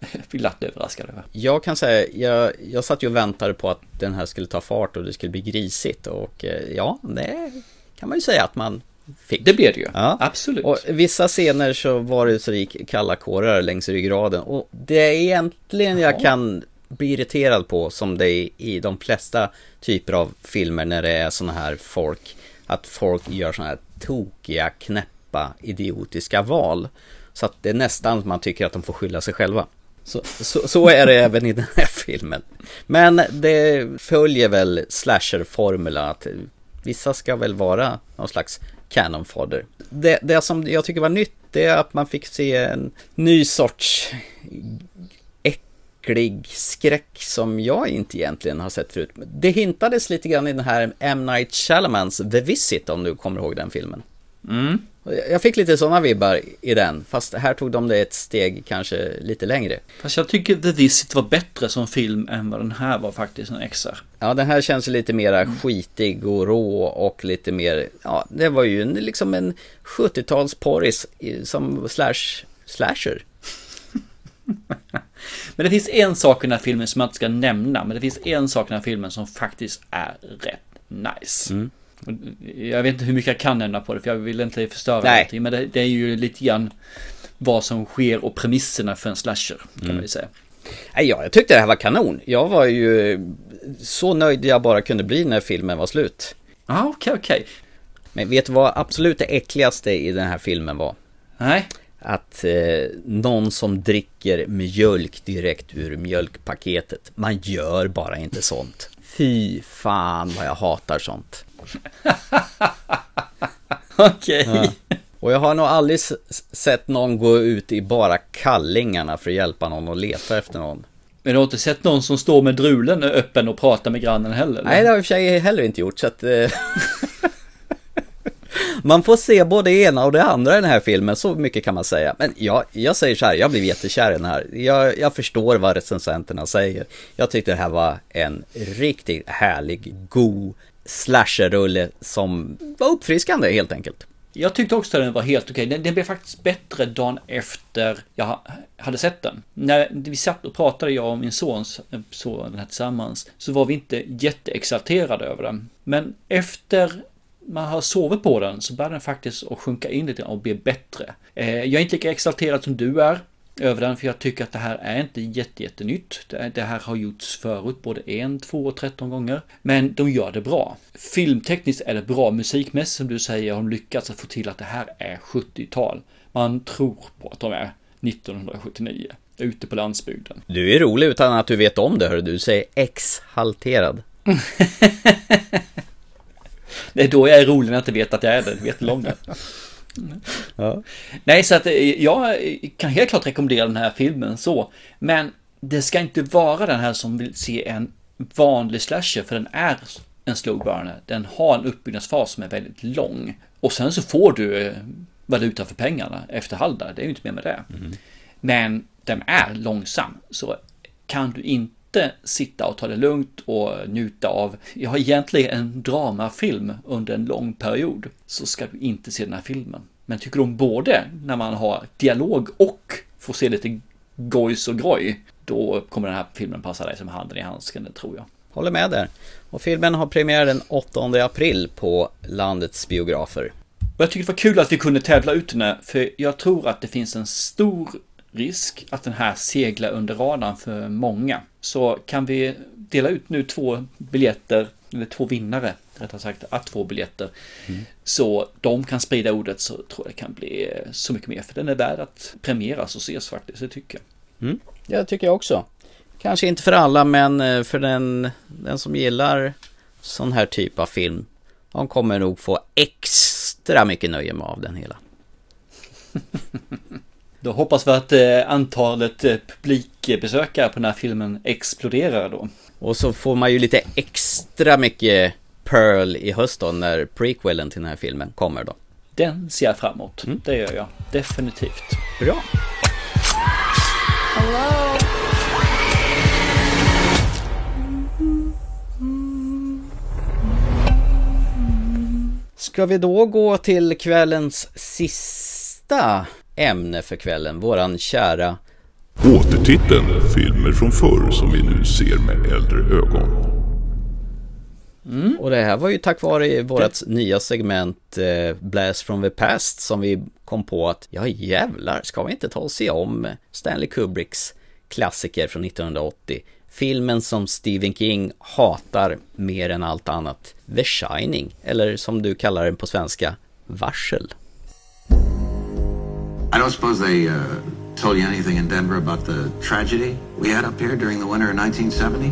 glatt överraskad över. Jag kan säga, jag, jag satt ju och väntade på att den här skulle ta fart och det skulle bli grisigt och eh, ja, det kan man ju säga att man fick. Det blev det ju, Ja. absolut. Och vissa scener så var det så det gick kalla kårar längs ryggraden och det är egentligen jag kan bli irriterad på som det är i de flesta typer av filmer när det är såna här folk, att folk gör såna här tokiga, knäppa, idiotiska val. Så att det är nästan att man tycker att de får skylla sig själva. Så, så, så är det även i den här filmen. Men det följer väl slasher-formulan att vissa ska väl vara någon slags canon fodder. Det, det som jag tycker var nytt det är att man fick se en ny sorts äcklig skräck som jag inte egentligen har sett förut. Det hintades lite grann i den här M. Night Shyamalans The Visit om du kommer ihåg den filmen. Mm. Jag fick lite sådana vibbar i den, fast här tog de det ett steg kanske lite längre. Fast jag tycker The Visit var bättre som film än vad den här var faktiskt, en XR. Ja, den här känns lite mera skitig och rå och lite mer, ja, det var ju en, liksom en 70-tals porris som slash, slasher. Men det finns en sak i den här filmen som jag inte ska nämna, men det finns en sak i den här filmen som faktiskt är rätt nice. Mm. Jag vet inte hur mycket jag kan nämna på det, för jag vill inte förstöra Nej. någonting, men det, det är ju lite grann vad som sker och premisserna för en slasher, kan Mm. man säga. Nej, ja, jag tyckte det här var kanon. Jag var ju så nöjd jag bara kunde bli när filmen var slut. Ja, okej, okej. Men vet du vad absolut det äckligaste i den här filmen var? Nej. Att eh, någon som dricker mjölk direkt ur mjölkpaketet. Man gör bara inte sånt. Fy fan vad jag hatar sånt. Okej. Ja. Och jag har nog aldrig sett någon gå ut i bara kallingarna för att hjälpa någon och leta efter någon. Men du har inte sett någon som står med drulen öppen och pratar med grannen heller? eller? Nej, det har jag i och för sig heller inte gjort så att... Eh, Man får se både det ena och det andra i den här filmen, så mycket kan man säga. Men jag, jag säger så här, jag blev jättekär i den här. Jag, jag förstår vad recensenterna säger. Jag tyckte det här var en riktigt härlig, god slasherrulle som var uppfriskande helt enkelt. Jag tyckte också att den var helt okej. Den, den blev faktiskt bättre dagen efter jag hade sett den. När vi satt och pratade, jag och min son, eh, så den här tillsammans, så var vi inte jätteexalterade över den. Men efter man har sovit på den så börjar den faktiskt att sjunka in lite och bli bättre. Eh, jag är inte lika exalterad som du är över den för jag tycker att det här är inte jätte, jättenytt. Det här har gjorts förut både en, två och tretton gånger. Men de gör det bra. Filmtekniskt är det bra, musikmässigt som du säger har de lyckats att få till att det här är 70-tal. Man tror på att de är 1979 ute på landsbygden. Du är rolig utan att du vet om det, hör du säger exhalterad. det är då jag är rolig när jag inte vet att jag är det, vet om det. Ja. Nej, så att eh, jag kan helt klart rekommendera den här filmen så. Men det ska inte vara den här som vill se en vanlig slasher, för den är en slow burner. Den har en uppbyggnadsfas som är väldigt lång. Och sen så får du eh, valuta för pengarna efter halvdar, det är ju inte mer med det. Mm. Men den är långsam, så kan du inte sitta och ta det lugnt och njuta av, jag har egentligen en dramafilm under en lång period, så ska du inte se den här filmen. Men tycker du om både när man har dialog och får se lite gojs och groj, då kommer den här filmen passa dig som handen i handsken, det tror jag. Håller med där. Och filmen har premiär den 8 april på landets biografer. Och jag tycker det var kul att vi kunde tävla ut den här, för jag tror att det finns en stor risk att den här seglar under radarn för många. Så kan vi dela ut nu två biljetter, eller två vinnare rättare sagt, att få biljetter. Mm. Så de kan sprida ordet så tror jag det kan bli så mycket mer. För den är värd att premieras och ses faktiskt, det tycker jag. Mm. Ja, det tycker jag också. Kanske inte för alla, men eh, för den, den som gillar sån här typ av film. De kommer nog få extra mycket nöje med av den hela. Då hoppas vi att eh, antalet eh, publikbesökare på den här filmen exploderar då. Och så får man ju lite extra mycket Pearl i höst då, när prequelen till den här filmen kommer då. Den ser jag fram emot. Mm. Det gör jag. Definitivt. Bra. Hello. Ska vi då gå till kvällens sista ämne för kvällen, våran kära Återtiteln Filmer från förr som vi nu ser med äldre ögon. Mm. Och det här var ju tack vare vårt nya segment eh, Blast from the Past som vi kom på att ja jävlar, ska vi inte ta och se om Stanley Kubricks klassiker från 1980? Filmen som Stephen King hatar mer än allt annat. The Shining, eller som du kallar den på svenska, Varsel. I don't suppose they uh, told you anything in Denver about the tragedy we had up here during the winter of 1970?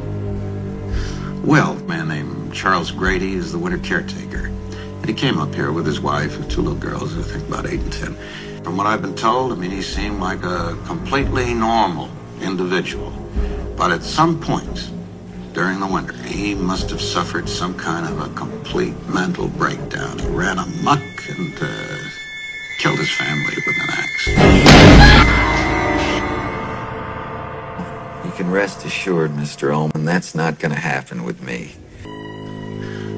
Well, a man named Charles Grady is the winter caretaker. And he came up here with his wife and two little girls, I think about eight and ten. From what I've been told, I mean, he seemed like a completely normal individual. But at some point during the winter, he must have suffered some kind of a complete mental breakdown. He ran amuck and uh, killed his family with an axe. You can rest assured, Mr. Ullman, that's not going to happen with me.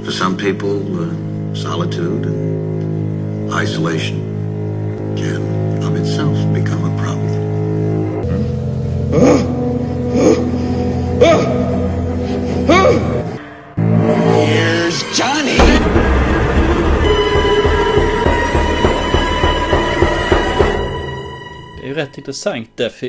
For some people, uh, solitude and isolation can of itself become a problem. Ju rätt intressant därför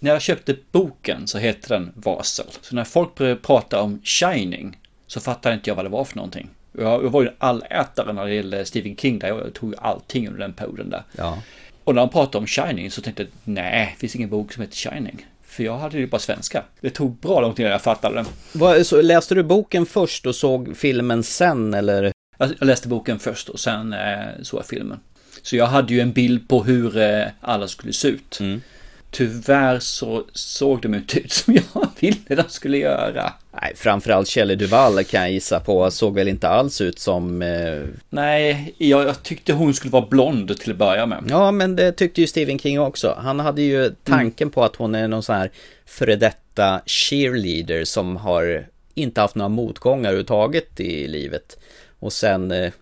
när jag köpte boken så hette den Vasel. Så när folk började prata om Shining så fattade inte jag vad det var för någonting. Jag, jag var ju allätare när det gällde Stephen King där. Jag tog allting under den perioden där. Ja. Och när han pratade om Shining så tänkte jag nej, det finns ingen bok som heter Shining. För jag hade ju bara svenska. Det tog bra lång tid innan jag fattade den. Vad, så läste du boken först och såg filmen sen eller? Jag läste boken först och sen eh, såg jag filmen. Så jag hade ju en bild på hur eh, alla skulle se ut. Mm. Tyvärr så såg de inte ut som jag ville de skulle göra. Nej, framförallt Shelley Duvall kan jag gissa på, såg väl inte alls ut som... Eh... Nej, jag, jag, tyckte hon skulle vara blond till att börja med. Ja, men det tyckte ju Stephen King också. Han hade ju tanken mm. på att hon är någon sån här före detta cheerleader som har inte haft några motgångar överhuvudtaget i livet. Och sen eh,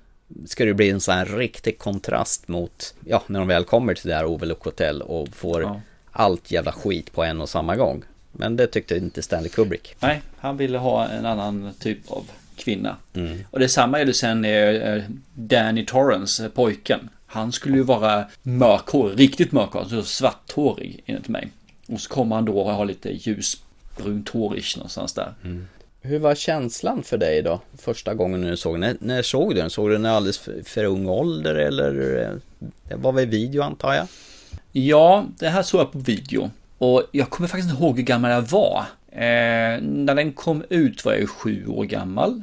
ska det bli en sån här riktig kontrast mot, ja, när de väl kommer till det här Overlook Hotel och får ja. allt jävla skit på en och samma gång. Men det tyckte inte Stanley Kubrick. Nej, han ville ha en annan typ av kvinna. Mm. Och detsamma är det sen eh, Danny Torrance, pojken. Han skulle ju vara mörkhårig, riktigt mörkhårig, alltså svarthårig enligt mig. Och så kommer han då och har lite ljusbrunt hårish någonstans där. Mm. Hur var känslan för dig då? Första gången du såg den? När, såg du den? Såg du den alldeles för, för ung ålder eller? Det var väl video antar jag? Ja, det här såg jag på video. Och jag kommer faktiskt inte ihåg hur gammal jag var. Eh, när den kom ut var jag ju sju år gammal.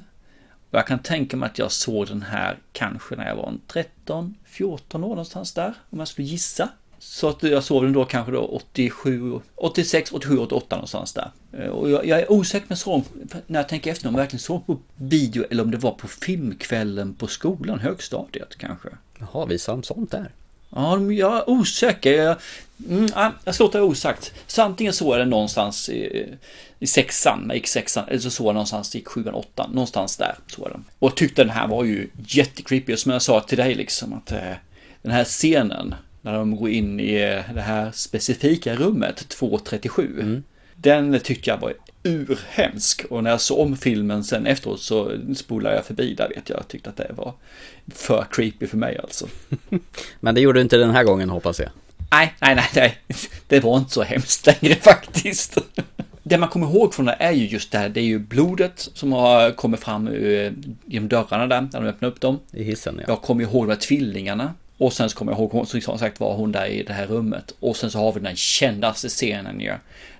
Och jag kan tänka mig att jag såg den här kanske när jag var 13, 14 år någonstans där. Om jag skulle gissa. Så att jag såg den då kanske då 87, 86, 87, 88 någonstans där. Eh, och jag, jag är osäker med så när jag tänker efter om jag verkligen såg på video eller om det var på filmkvällen på skolan, högstadiet kanske. Jaha, visar de sånt där? Ja, jag är osäker. Jag, mm, jag ska låta det osagt. Så antingen så är det någonstans i, i sexan, jag gick sexan, eller så såg jag någonstans i sjuan, åttan, någonstans där så är den. Och jag tyckte den här var ju jättecreepy, som jag sa till dig liksom att eh, den här scenen när de går in i det här specifika rummet 237. Mm. Den tyckte jag var urhemsk och när jag såg om filmen sen efteråt så spolade jag förbi där vet jag. Jag tyckte att det var för creepy för mig alltså. Men det gjorde du inte den här gången hoppas jag. Nej, nej, nej, nej. Det var inte så hemskt längre faktiskt. Det man kommer ihåg från det är ju just det här, det är ju blodet som har kommit fram genom dörrarna där, när de öppnar upp dem. I hissen ja. Jag kommer ihåg de här tvillingarna och sen så kommer jag ihåg, som sagt var hon där i det här rummet. Och sen så har vi den kändaste scenen ju.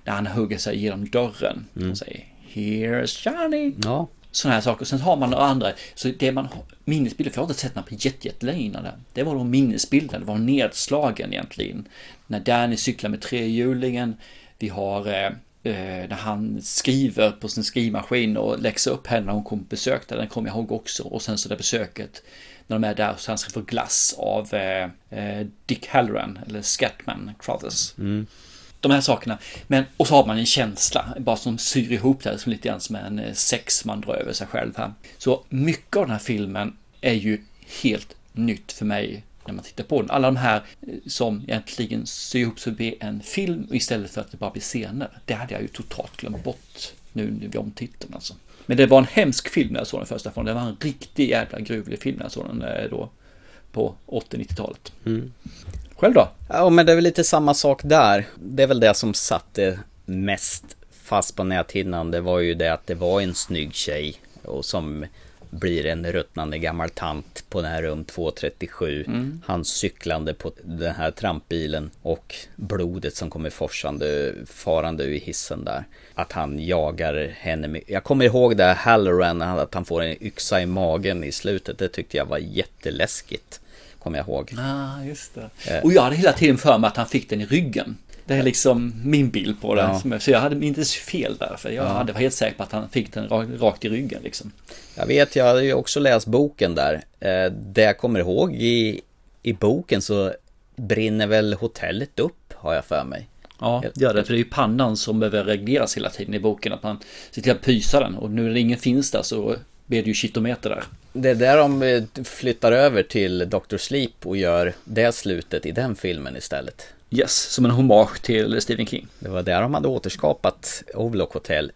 Där han hugger sig genom dörren. Mm. Och säger Here's Johnny. Ja. Sådana här saker. Sen har man några andra. Så det man har, minnesbilder, för jag har inte sett den på jättelänge. Det var då minnesbilden, det var nedslagen egentligen. När Danny cyklar med trehjulingen. Vi har eh, eh, när han skriver på sin skrivmaskin och läxar upp henne när hon kommer på besök. Den kommer jag ihåg också. Och sen så det besöket när de är där så han ska få glass av eh, eh, Dick Halloran eller Scatman Crothers. Mm. De här sakerna. Men, och så har man en känsla, bara som syr ihop det som lite grann som en eh, sex man drar över sig själv här. Så mycket av den här filmen är ju helt nytt för mig när man tittar på den. Alla de här eh, som egentligen syr ihop sig blir en film istället för att det bara blir scener. Det hade jag ju totalt glömt bort nu vid omtiteln alltså. Men det var en hemsk film när jag såg den första gången. Det var en riktig jävla gruvlig film när jag såg den eh, då på 80-90-talet. Mm. Själv då? Ja, men det är väl lite samma sak där. Det är väl det som satte mest fast på näthinnan. Det var ju det att det var en snygg tjej och som blir en ruttnande gammal tant på den här rum 237. Mm. Han cyklande på den här trampbilen och blodet som kommer forsande, farande ur hissen där. Att han jagar henne. Jag kommer ihåg det här Halloran, att han får en yxa i magen i slutet. Det tyckte jag var jätteläskigt. Kommer jag ihåg. Ah, just det. Eh. Och jag hade hela tiden för mig att han fick den i ryggen. Det är liksom min bild på det. Ja. Så jag hade inte fel där. För jag ja. hade var helt säker på att han fick den rakt i ryggen liksom. Jag vet, jag hade ju också läst boken där. Eh, det jag kommer ihåg i, i boken så brinner väl hotellet upp, har jag för mig. Ja, det gör det. För det är ju pannan som behöver regleras hela tiden i boken. Att man ser till att pysa den. Och nu när ingen finns där så blir det ju kitometer där. Det är där de eh, flyttar över till Dr. Sleep och gör det slutet i den filmen istället. Yes, som en hommage till Stephen King. Det var där de hade återskapat Overlock Hotel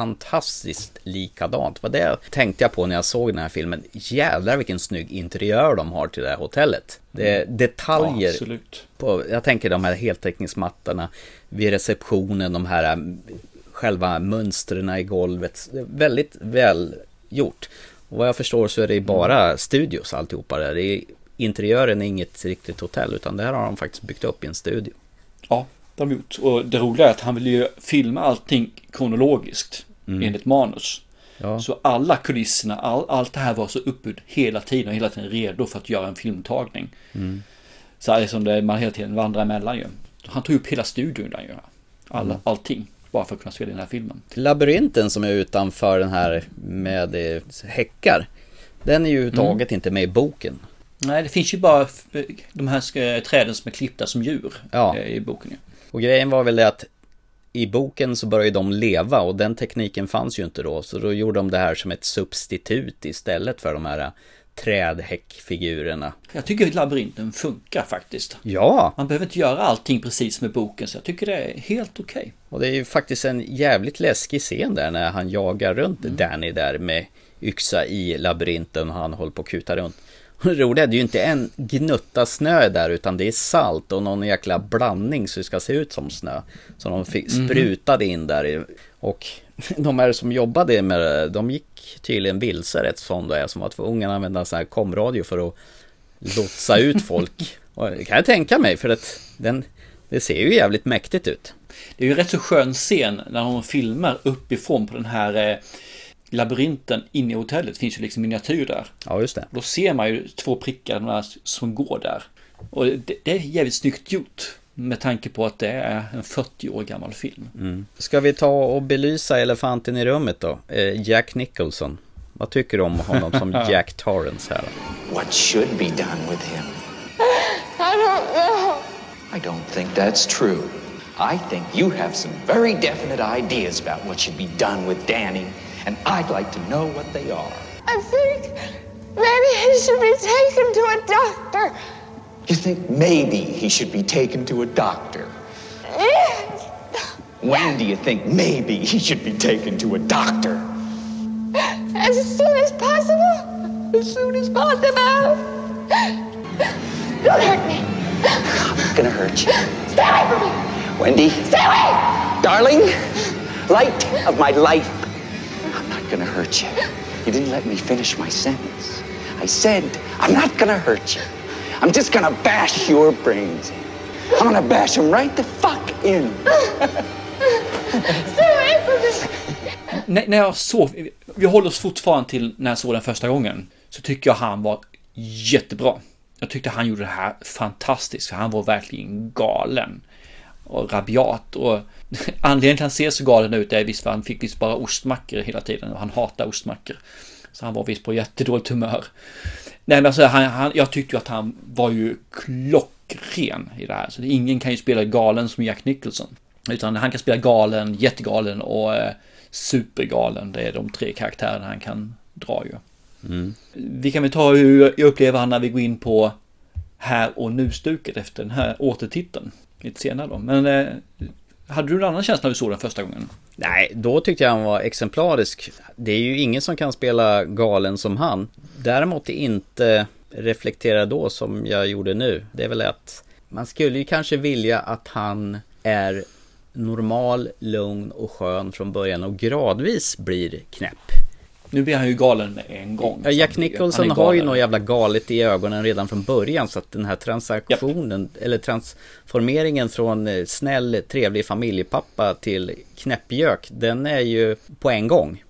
fantastiskt likadant. Vad det tänkte jag på när jag såg den här filmen. Jävlar vilken snygg interiör de har till det här hotellet. Det är mm. detaljer. Ja, absolut. På, jag tänker de här heltäckningsmattorna vid receptionen, de här mm, själva mönstren i golvet. Väldigt väl gjort. Och vad jag förstår så är det bara mm. studios alltihopa där. Det är, interiören är inget riktigt hotell utan det här har de faktiskt byggt upp i en studio. Ja, det har de gjort. Och det roliga är att han vill ju filma allting kronologiskt mm. enligt manus. Ja. Så alla kulisserna, all, allt det här var så uppbyggt hela tiden och hela tiden redo för att göra en filmtagning. Mm. Så liksom det man hela tiden vandrar emellan ju. Han tog upp hela studion där ju. Alla, mm. Allting. bara för att kunna spela den här filmen. Labyrinten som är utanför den här med eh, häckar. Den är ju överhuvudtaget mm. inte med i boken. Nej, det finns ju bara de här träden som är klippta som djur ja. i boken. Och grejen var väl det att i boken så började de leva och den tekniken fanns ju inte då. Så då gjorde de det här som ett substitut istället för de här trädhäckfigurerna. Jag tycker att labyrinten funkar faktiskt. Ja! Man behöver inte göra allting precis med boken så jag tycker det är helt okej. Okay. Och det är ju faktiskt en jävligt läskig scen där när han jagar runt mm. Danny där med yxa i labyrinten och han håller på att kuta runt. Det roliga är det är ju inte en gnutta snö där utan det är salt och någon jäkla blandning så det ska se ut som snö. Som de fick, mhm. sprutade in där. Och de här som jobbade med det, de gick tydligen vilse rätt som det är som var tvungna att använda sån här komradio för att lotsa ut folk. Och det kan jag tänka mig för att den, det ser ju jävligt mäktigt ut. Det är ju en rätt så skön scen när de filmar uppifrån på den här eh, labyrinten inne i hotellet finns ju liksom miniatyr där. Ja, just det. Då ser man ju två prickar som går där. Och det, det är jävligt snyggt gjort. Med tanke på att det är en 40 år gammal film. Mm. Ska vi ta och belysa elefanten i rummet då? Eh, Jack Nicholson. Vad tycker du om honom som Jack Torrance här? What should be done with him? I don't know. I don't think that's true. I think you have some very definite ideas about what should be done with Danny, and I'd like to know what they are. I think maybe he should be taken to a doctor. You think maybe he should be taken to a doctor? Yes. When do you think maybe he should be taken to a doctor? As soon as possible. As soon as possible. Don't hurt me. I'm not gonna hurt you. Stay away from me. Wendy. Stay away. Darling, light of my life. I'm not gonna hurt you. You didn't let me finish my sentence. I said, I'm not gonna hurt you. I'm just gonna bash your brains in. I'm gonna bash them right the fuck in. när, när jag såg, vi håller oss fortfarande till när jag såg den första gången, så tycker jag han var jättebra. Jag tyckte han gjorde det här fantastiskt, för han var verkligen galen. Och rabiat och anledningen till att han ser så galen ut är visst för han fick visst bara ostmackor hela tiden och han hatar ostmackor. Så han var visst på jättedåligt humör. Nej men alltså, han, han, jag tyckte ju att han var ju klockren i det här. Så ingen kan ju spela galen som Jack Nicholson. Utan han kan spela galen, jättegalen och eh, supergalen. Det är de tre karaktärerna han kan dra ju. Mm. Vi kan väl ta hur jag upplever han när vi går in på här och nu-stuket efter den här återtiteln. Lite senare då. Men eh, hade du en annan känsla när du såg den första gången? Nej, då tyckte jag han var exemplarisk. Det är ju ingen som kan spela galen som han. Däremot inte reflektera då som jag gjorde nu. Det är väl att man skulle ju kanske vilja att han är normal, lugn och skön från början och gradvis blir knäpp. Nu blir han ju galen med en gång. Ja, Jack Nicholson har ju något jävla galet i ögonen redan från början så att den här transaktionen yep. eller transformeringen från eh, snäll, trevlig familjepappa till knäppjök, den är ju på en gång.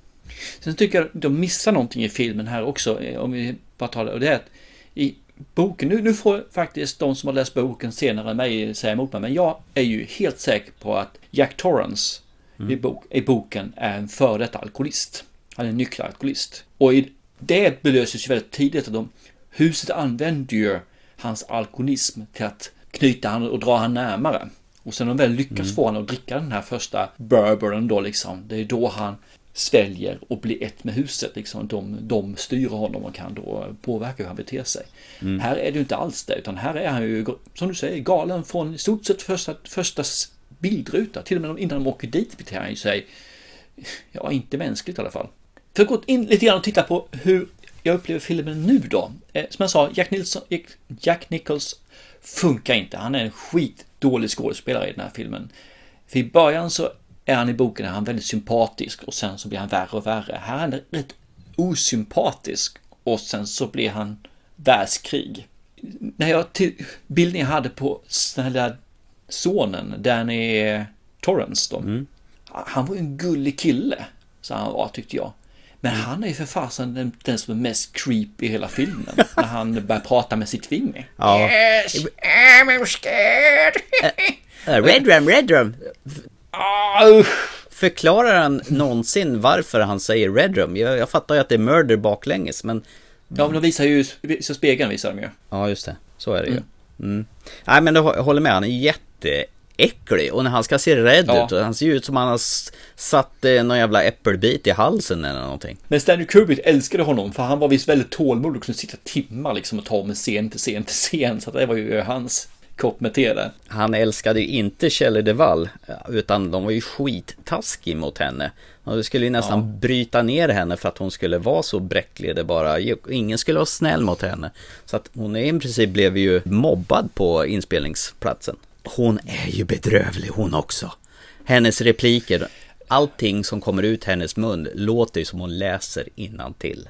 Sen tycker jag de missar någonting i filmen här också, eh, om vi bara tar det, och det är att i boken, nu, nu får faktiskt de som har läst boken senare än mig säga emot mig, men jag är ju helt säker på att Jack Torrance mm. i, bok, i boken är en före detta alkoholist. Han är en nykter alkoholist. Och i, det belöses ju väldigt tidigt att de, huset använder ju hans alkoholism till att knyta han och dra han närmare. Och sen när de väl lyckas mm. få honom att dricka den här första bourbonen då liksom, det är då han sväljer och blir ett med huset. Liksom. De, de styr honom och kan då påverka hur han beter sig. Mm. Här är det ju inte alls det, utan här är han ju, som du säger, galen från i stort sett första, första bildruta. Till och med innan de åker dit beter han sig, ja, inte mänskligt i alla fall. För att gå in lite grann och titta på hur jag upplever filmen nu då. Eh, som jag sa, Jack, Nilsson, Jack Nichols funkar inte. Han är en skitdålig skådespelare i den här filmen. För i början så är han i boken är han väldigt sympatisk och sen så blir han värre och värre. Här är han rätt osympatisk och sen så blir han världskrig. När jag till bilden jag hade på här sonen, Danny Torrance då. Mm. Han var ju en gullig kille, så han var tyckte jag. Men mm. han är ju för fasen den, den som är mest creepy i hela filmen. när han börjar prata med sitt finger. Ja. Yes, I'm scared. uh, red rum, red rum. Ah, usch. Förklarar han någonsin varför han säger Red Room? Jag, jag fattar ju att det är murder baklänges, men... Ja, men de visar ju, så spegeln visar de ju. Ja, just det. Så är det ju. Mm. Nej, men jag håller med. Han är jätteäcklig. Och när han ska se rädd Ja. ut, han ser ju ut som han har satt eh, någon jävla äppelbit i halsen eller någonting. Men Stanley Kubrick älskade honom för han var visst väldigt tålmodig och kunde sitta timmar liksom och ta med scen till scen till scen. Så det var ju hans kopp med te där. Han älskade ju inte Shelley Duvall, utan de var ju skittaskig mot henne. Och skulle ju nästan bryta ner henne för att hon skulle vara så bräcklig det bara. Ingen skulle vara snäll mot henne. Så att hon i princip blev ju mobbad på inspelningsplatsen. Hon är ju bedrövlig hon också. Hennes repliker, allting som kommer ut hennes mun låter ju som hon läser till.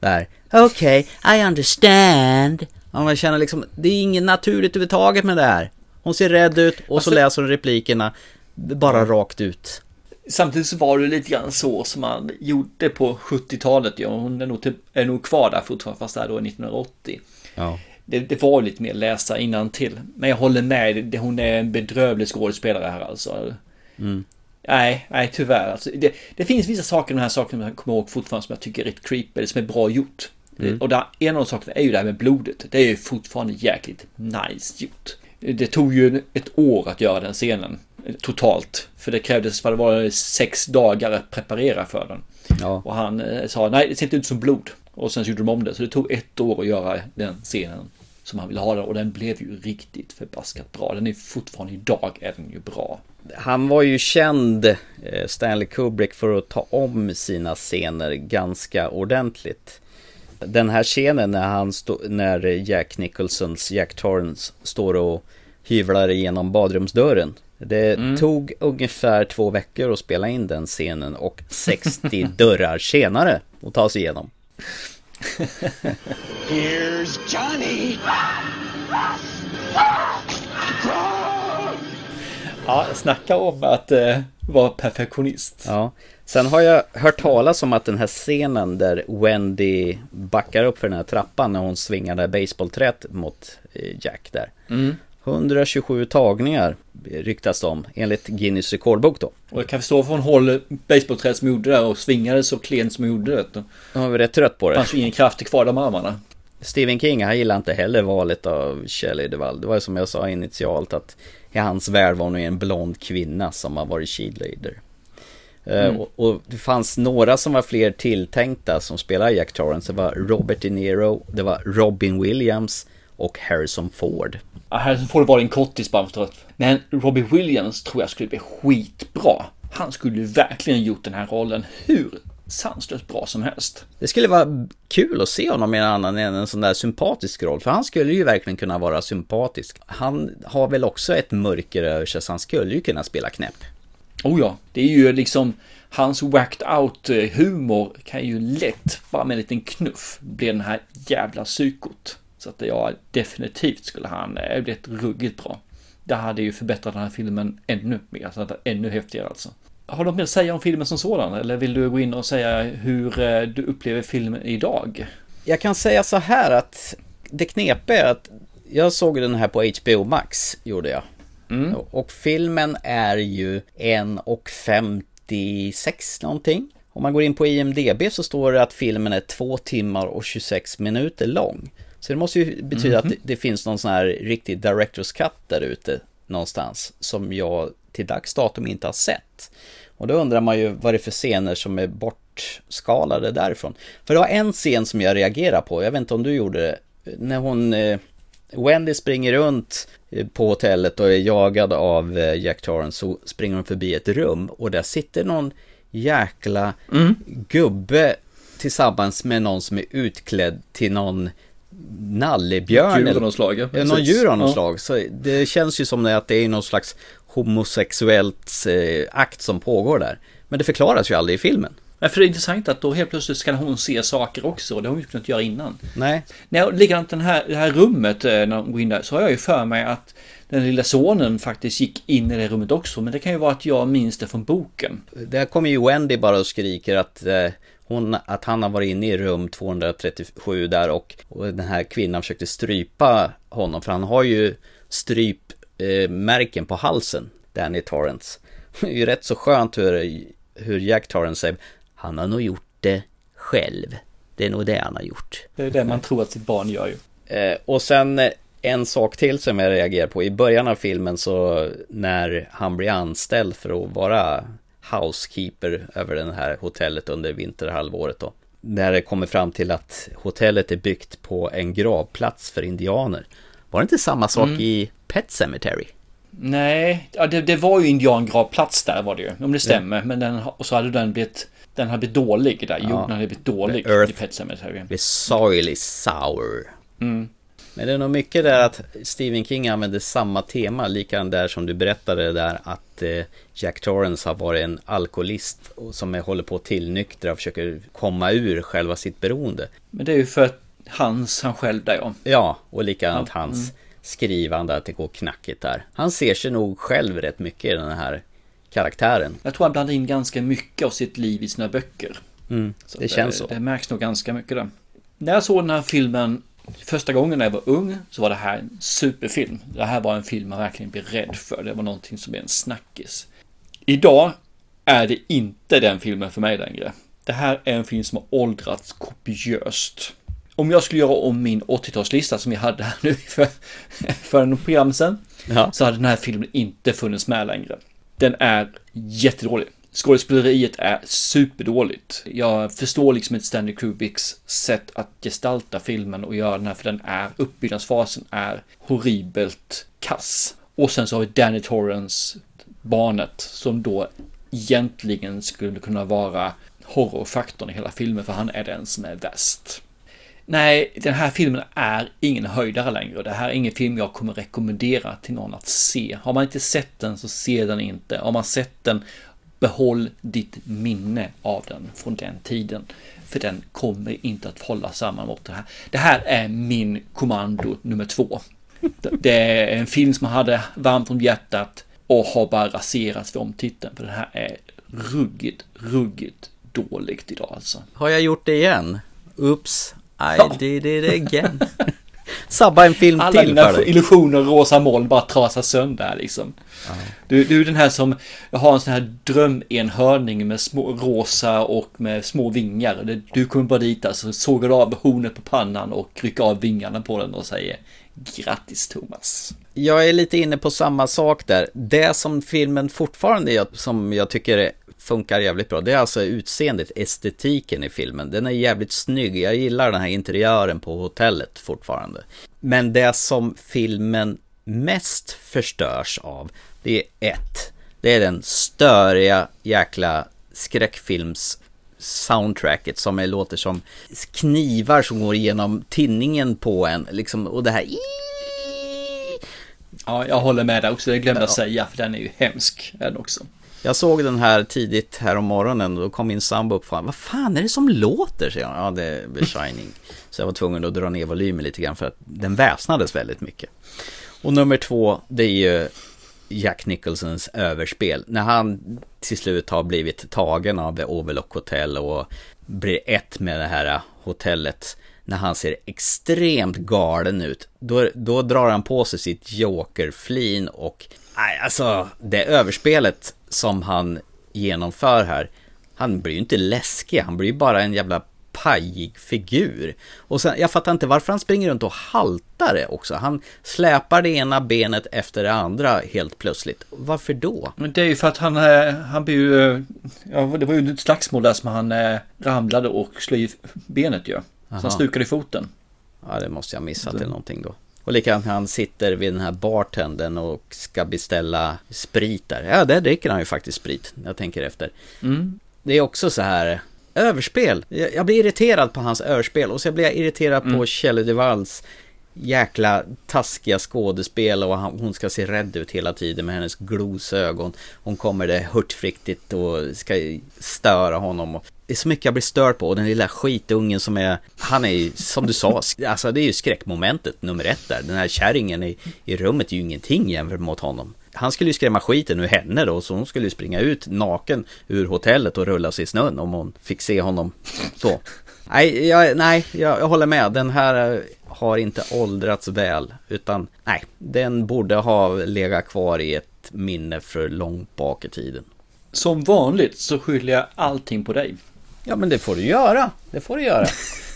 Där, okej, I understand. Ja, man känner liksom, det är inget naturligt överhuvudtaget med det här. Hon ser rädd ut och så Alltså- läser hon replikerna bara rakt ut. Samtidigt så var det lite grann så som man gjorde på 70-talet. Ja, hon är nog, till, är nog kvar där fortfarande fast det här då är 1980. Ja. Det, det var lite mer läsa innan till. Men jag håller med, det, hon är en bedrövlig skådespelare här alltså. Mm. Nej, nej tyvärr. Alltså, det, det finns vissa saker i den här saken som jag kommer ihåg fortfarande som jag tycker är rätt creepy, eller som är bra gjort. Mm. Och där, en av de sakerna är ju det här med blodet. Det är ju fortfarande jäkligt nice gjort. Det tog ju ett år att göra den scenen. Totalt. För det krävdes, vad det var, sex dagar att preparera för den. Ja. Och han eh, sa, nej det ser inte ut som blod. Och sen så gjorde de om det. Så det tog ett år att göra den scenen som han ville ha den. Och den blev ju riktigt förbaskat bra. Den är fortfarande idag är den ju bra. Han var ju känd, eh, Stanley Kubrick, för att ta om sina scener ganska ordentligt. Den här scenen när, han stå, när Jack Nicholsons Jack Torrance står och hyvlar igenom badrumsdörren. Det Mm. tog ungefär två veckor att spela in den scenen och 60 dörrar senare att ta sig igenom. Here's Johnny. Ja, snacka om att eh, vara perfektionist. Ja. Sen har jag hört talas om att den här scenen där Wendy backar upp för den här trappan när hon svingar det här baseballträet mot eh, Jack där. Mm. 127 tagningar ryktas det om enligt Guinness rekordbok då. Och jag kan förstå varför hon håller basebollträet som gjorde det och svingade så klent som hon gjorde det. Jag var rätt trött på Det det. fanns ju ingen kraft kvar i de armarna. Stephen King, han gillade inte heller valet av Shelley Duvall. Det var som jag sa initialt att i hans värld var hon en blond kvinna som har varit cheerleader. Eh, Mm. Och, och det fanns några som var fler tilltänkta som spelar Jack Torrance. Det var Robert De Niro, det var Robin Williams och Harrison Ford. Ja, får det vara en kortis bara för att- Men Robbie Williams tror jag skulle bli skitbra. Han skulle verkligen gjort den här rollen hur sanslöst bra som helst. Det skulle vara kul att se honom i en annan än en sån där sympatisk roll. För han skulle ju verkligen kunna vara sympatisk. Han har väl också ett mörker över sig så han skulle ju kunna spela knäpp. Oh ja, det är ju liksom hans whacked out eh, humor kan ju lätt, bara med en liten knuff, bli den här jävla psykot. Så att ja, definitivt skulle han eh, blivit ruggigt bra. Det hade ju förbättrat den här filmen ännu mer, så att det är ännu häftigare alltså. Har du något mer att säga om filmen som sådan? Eller vill du gå in och säga hur eh, du upplever filmen idag? Jag kan säga så här att det knepiga är att jag såg den här på HBO Max, gjorde jag. Mm. Och filmen är ju 1.56 någonting. Om man går in på IMDB så står det att filmen är 2 timmar och 26 minuter lång. Så det måste ju betyda Mhm. att det, det finns någon sån här riktig director's cut där ute någonstans som jag till dags datum inte har sett. Och då undrar man ju vad det är för scener som är bortskalade därifrån. För det var en scen som jag reagerade på, jag vet inte om du gjorde det, när hon eh, Wendy springer runt eh, på hotellet och är jagad av eh, Jack Torrance så springer hon förbi ett rum och där sitter någon jäkla Mm. gubbe tillsammans med någon som är utklädd till någon nallebjörn. Djur av något slag, ja, Ja, någon djur av något Ja. slag. Så det känns ju som att det är någon slags homosexuellt eh, akt som pågår där. Men det förklaras ju aldrig i filmen. Men för det är intressant att då helt plötsligt ska hon se saker också och det har hon ju kunnat göra innan. Nej. Nej, likadant den här, det här rummet eh, när hon går in där så har jag ju för mig att den lilla sonen faktiskt gick in i det rummet också. Men det kan ju vara att jag minns det från boken. Där kommer ju Wendy bara och skriker att, eh, hon, att han har varit inne i rum 237 där och, och den här kvinnan försökte strypa honom för han har ju strypmärken eh, på halsen, Danny Torrance. Det är ju rätt så skönt hur, hur Jack Torrance säger Han har nog gjort det själv. Det är nog det han har gjort. Det är det man tror att sitt barn gör ju. Eh, och sen eh, en sak till som jag reagerar på. I början av filmen så när han blir anställd för att vara housekeeper över det här hotellet under vinterhalvåret då. När det kommer fram till att hotellet är byggt på en gravplats för indianer. Var det inte samma sak Mm. i Pet Cemetery? Nej, ja, det, det var ju indiangravplats där var det ju. Om det stämmer. Men den, och så hade den blivit, den hade blivit dålig där. Jorden hade blivit dålig Earth- i Pet Cemetery. blir soily sour. Mm. Men det är nog mycket där att Stephen King använder samma tema, likadant där som du berättade där att eh, Jack Torrance har varit en alkoholist som är, håller på att tillnyktra och försöker komma ur själva sitt beroende. Men det är ju för att hans, han själv där ja. Ja, och likadant Ja, hans mm. skrivande, att det går knackigt där. Han ser sig nog själv rätt mycket i den här karaktären. Jag tror han blandar in ganska mycket av sitt liv i sina böcker. Mm, det känns så. Det märks nog ganska mycket där. När jag såg den här filmen första gången när jag var ung så var det här en superfilm. Det här var en film man verkligen blev rädd för. Det var någonting som är en snackis. Idag är det inte den filmen för mig längre. Det här är en film som har åldrats kopiöst. Om jag skulle göra om min 80-talslista som jag hade här nu för, för en program sedan. Ja. Så hade den här filmen inte funnits med längre. Den är jättedålig. Skådespeleriet är superdåligt. Jag förstår liksom inte Stanley Kubricks sätt att gestalta filmen och göra den här för den är, uppbyggnadsfasen är horribelt kass. Och sen så har vi Danny Torrance, barnet, som då egentligen skulle kunna vara horrorfaktorn i hela filmen för han är den som är värst. Nej, den här filmen är ingen höjdare längre. Det här är ingen film jag kommer rekommendera till någon att se. Har man inte sett den så se den inte. Har man sett den, behåll ditt minne av den från den tiden. För den kommer inte att hålla samman mot det här. Det här är min kommando nummer två. Det är en film som jag hade varmt om hjärtat och har bara raserats vid omtiteln. För den här är ruggigt, ruggigt dåligt idag alltså. Har jag gjort det igen? Oops, I Ja. did it again. Sabba en film Alla till dina för dig. illusioner och rosa moln bara trasas sönder liksom. Du, du är den här som har en sån här drömenhörning med små rosa och med små vingar. Du kommer bara dit alltså, sågar av hornet på pannan och rycker av vingarna på den och säger grattis Thomas. Jag är lite inne på samma sak där. Det som filmen fortfarande gör, som jag tycker funkar jävligt bra, det är alltså utseendet, estetiken i filmen. Den är jävligt snygg. Jag gillar den här interiören på hotellet fortfarande. Men det som filmen mest förstörs av, det är ett. Det är den störiga jäkla skräckfilms soundtracket som är, låter som knivar som går igenom tinningen på en. Liksom, och det här Ja, jag håller med där också. Det glömde jag säga för den är ju hemsk. Den också. Jag såg den här tidigt här om morgonen och då kom min sambo upp och vad fan är det som låter? Så jag, ja, det är The Shining. Så jag var tvungen att dra ner volymen lite grann för att den väsnades väldigt mycket. Och nummer två, det är ju Jack Nicholsons överspel. När han till slut har blivit tagen av The Overlock Hotel och blir ett med det här hotellet. När han ser extremt galen ut. Då, då drar han på sig sitt jokerflin och Nej, alltså det överspelet som han genomför här. Han blir ju inte läskig, han blir ju bara en jävla pajig figur. Och sen, jag fattar inte varför han springer runt och haltar det också. Han släpar det ena benet efter det andra helt plötsligt. Varför då? Men det är ju för att han, eh, han blir ju, eh, ja det var ju ett slagsmål där som han eh, ramlade och slog i benet ju. Så Aha. han stukade i foten. Ja, det måste jag ha missat eller någonting då. Och likadant när han sitter vid den här bartendern och ska beställa sprit där. Ja, där dricker han ju faktiskt sprit. Jag tänker efter. Mm. Det är också så här överspel. Jag blir irriterad på hans överspel och så blir jag irriterad på Mm. Shelley Duvalls jäkla taskiga skådespel och hon ska se rädd ut hela tiden med hennes glosögon. Hon kommer det hurtfriktigt och ska störa honom. Det är så mycket jag blir störd på och den lilla skitungen som är, han är ju som du sa, alltså det är ju skräckmomentet nummer ett där. Den här kärringen i, i rummet är ju ingenting jämfört mot honom. Han skulle ju skrämma skiten ur henne då, så hon skulle ju springa ut naken ur hotellet och rulla sig i snön om hon fick se honom så. Nej, jag, nej, jag, jag håller med. Den här eh, har inte åldrats väl, utan nej, den borde ha legat kvar i ett minne för långt bak i tiden. Som vanligt så skyller jag allting på dig. Ja, men det får du göra. Det får du göra.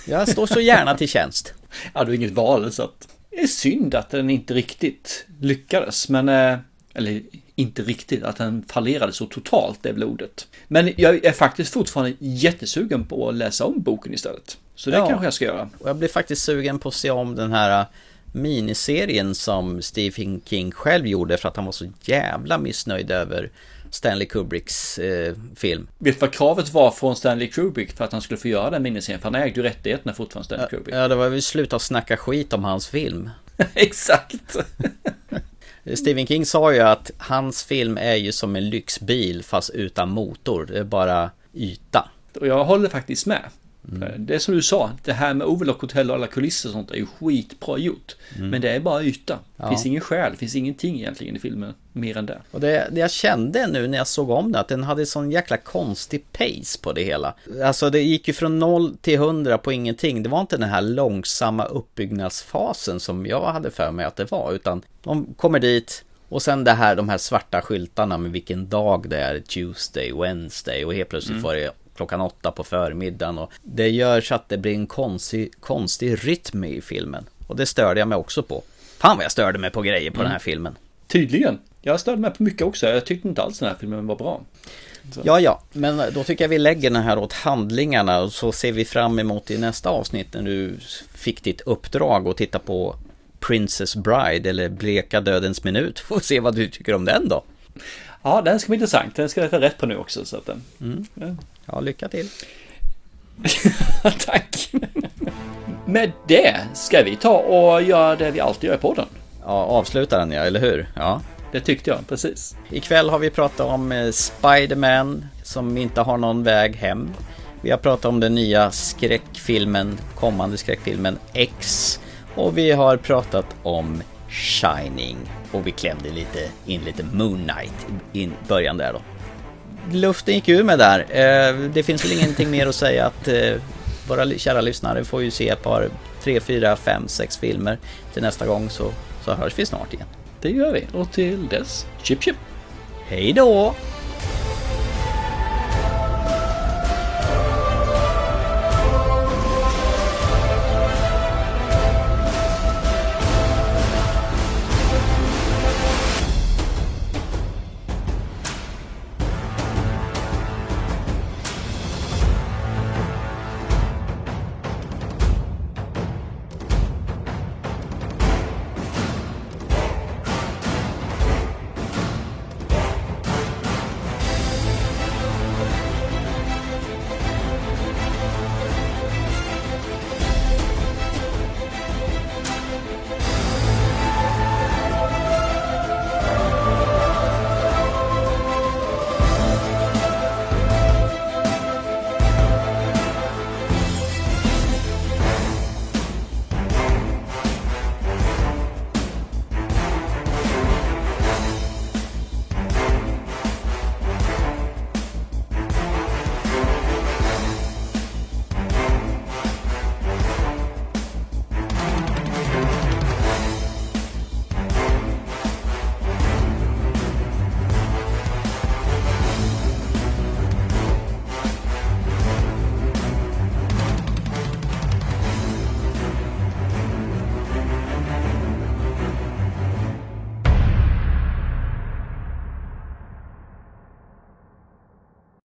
Jag står så gärna till tjänst. Ja, du har inget val så att... Det är synd att den inte riktigt lyckades, men... Eller inte riktigt, att den fallerade så totalt, det blodet. Men jag är faktiskt fortfarande jättesugen på att läsa om boken istället. Så det Ja. kanske jag ska göra. Och jag blir faktiskt sugen på att se om den här äh, miniserien som Stephen King själv gjorde för att han var så jävla missnöjd över Stanley Kubricks eh, film. Vet du vad kravet var från Stanley Kubrick för att han skulle få göra den miniserien? För han ägde ju rättigheterna fortfarande, Stanley Kubrick. Ja, det var väl sluta snacka skit om hans film. Exakt! Stephen King sa ju att hans film är ju som en lyxbil fast utan motor. Det är bara yta. Och jag håller faktiskt med. Det är som du sa, det här med Overlock Hotel och alla kulisser och sånt är ju skitbra gjort. Mm. Men det är bara yta. Det Ja. finns ingen själ, det finns ingenting egentligen i filmen mer än det. Och det, det jag kände nu när jag såg om det, att den hade sån jäkla konstig pace på det hela. Alltså det gick ju från 0 till 100 på ingenting. Det var inte den här långsamma uppbyggnadsfasen som jag hade för mig att det var, utan de kommer dit och sen det här, de här svarta skyltarna med vilken dag det är, Tuesday, Wednesday och helt plötsligt Mm. var det klockan åtta på förmiddagen och det gör så att det blir en konstig, konstig rytm i filmen. Och det störde jag mig också på. Fan vad jag störde mig på grejer på Mm. den här filmen. Tydligen. Jag störde mig på mycket också. Jag tyckte inte alls den här filmen var bra. Så. Ja, ja, men då tycker jag vi lägger den här åt handlingarna och så ser vi fram emot i nästa avsnitt när du fick ditt uppdrag att titta på Princess Bride eller Bleka Dödens Minut. Får se vad du tycker om den då. Ja, den ska bli intressant. Den ska jag ta rätt på nu också. Så att den... Mm. Ja. Ja, lycka till. Tack! Med det ska vi ta och göra det vi alltid gör i podden. Ja, avsluta den ja, eller hur? Ja. Det tyckte jag, precis. Ikväll har vi pratat om eh, Spider-Man som inte har någon väg hem. Vi har pratat om den nya skräckfilmen, kommande skräckfilmen X. Och vi har pratat om Shining. Och vi klämde lite in lite Moon Knight i början där då. Luften gick ur med där. Eh, Det finns väl ingenting mer att säga att eh, våra kära lyssnare får ju se ett par, tre, fyra, fem, sex filmer till nästa gång så, så hörs vi snart igen. Det gör vi. Och till dess, chip chip! Hej då!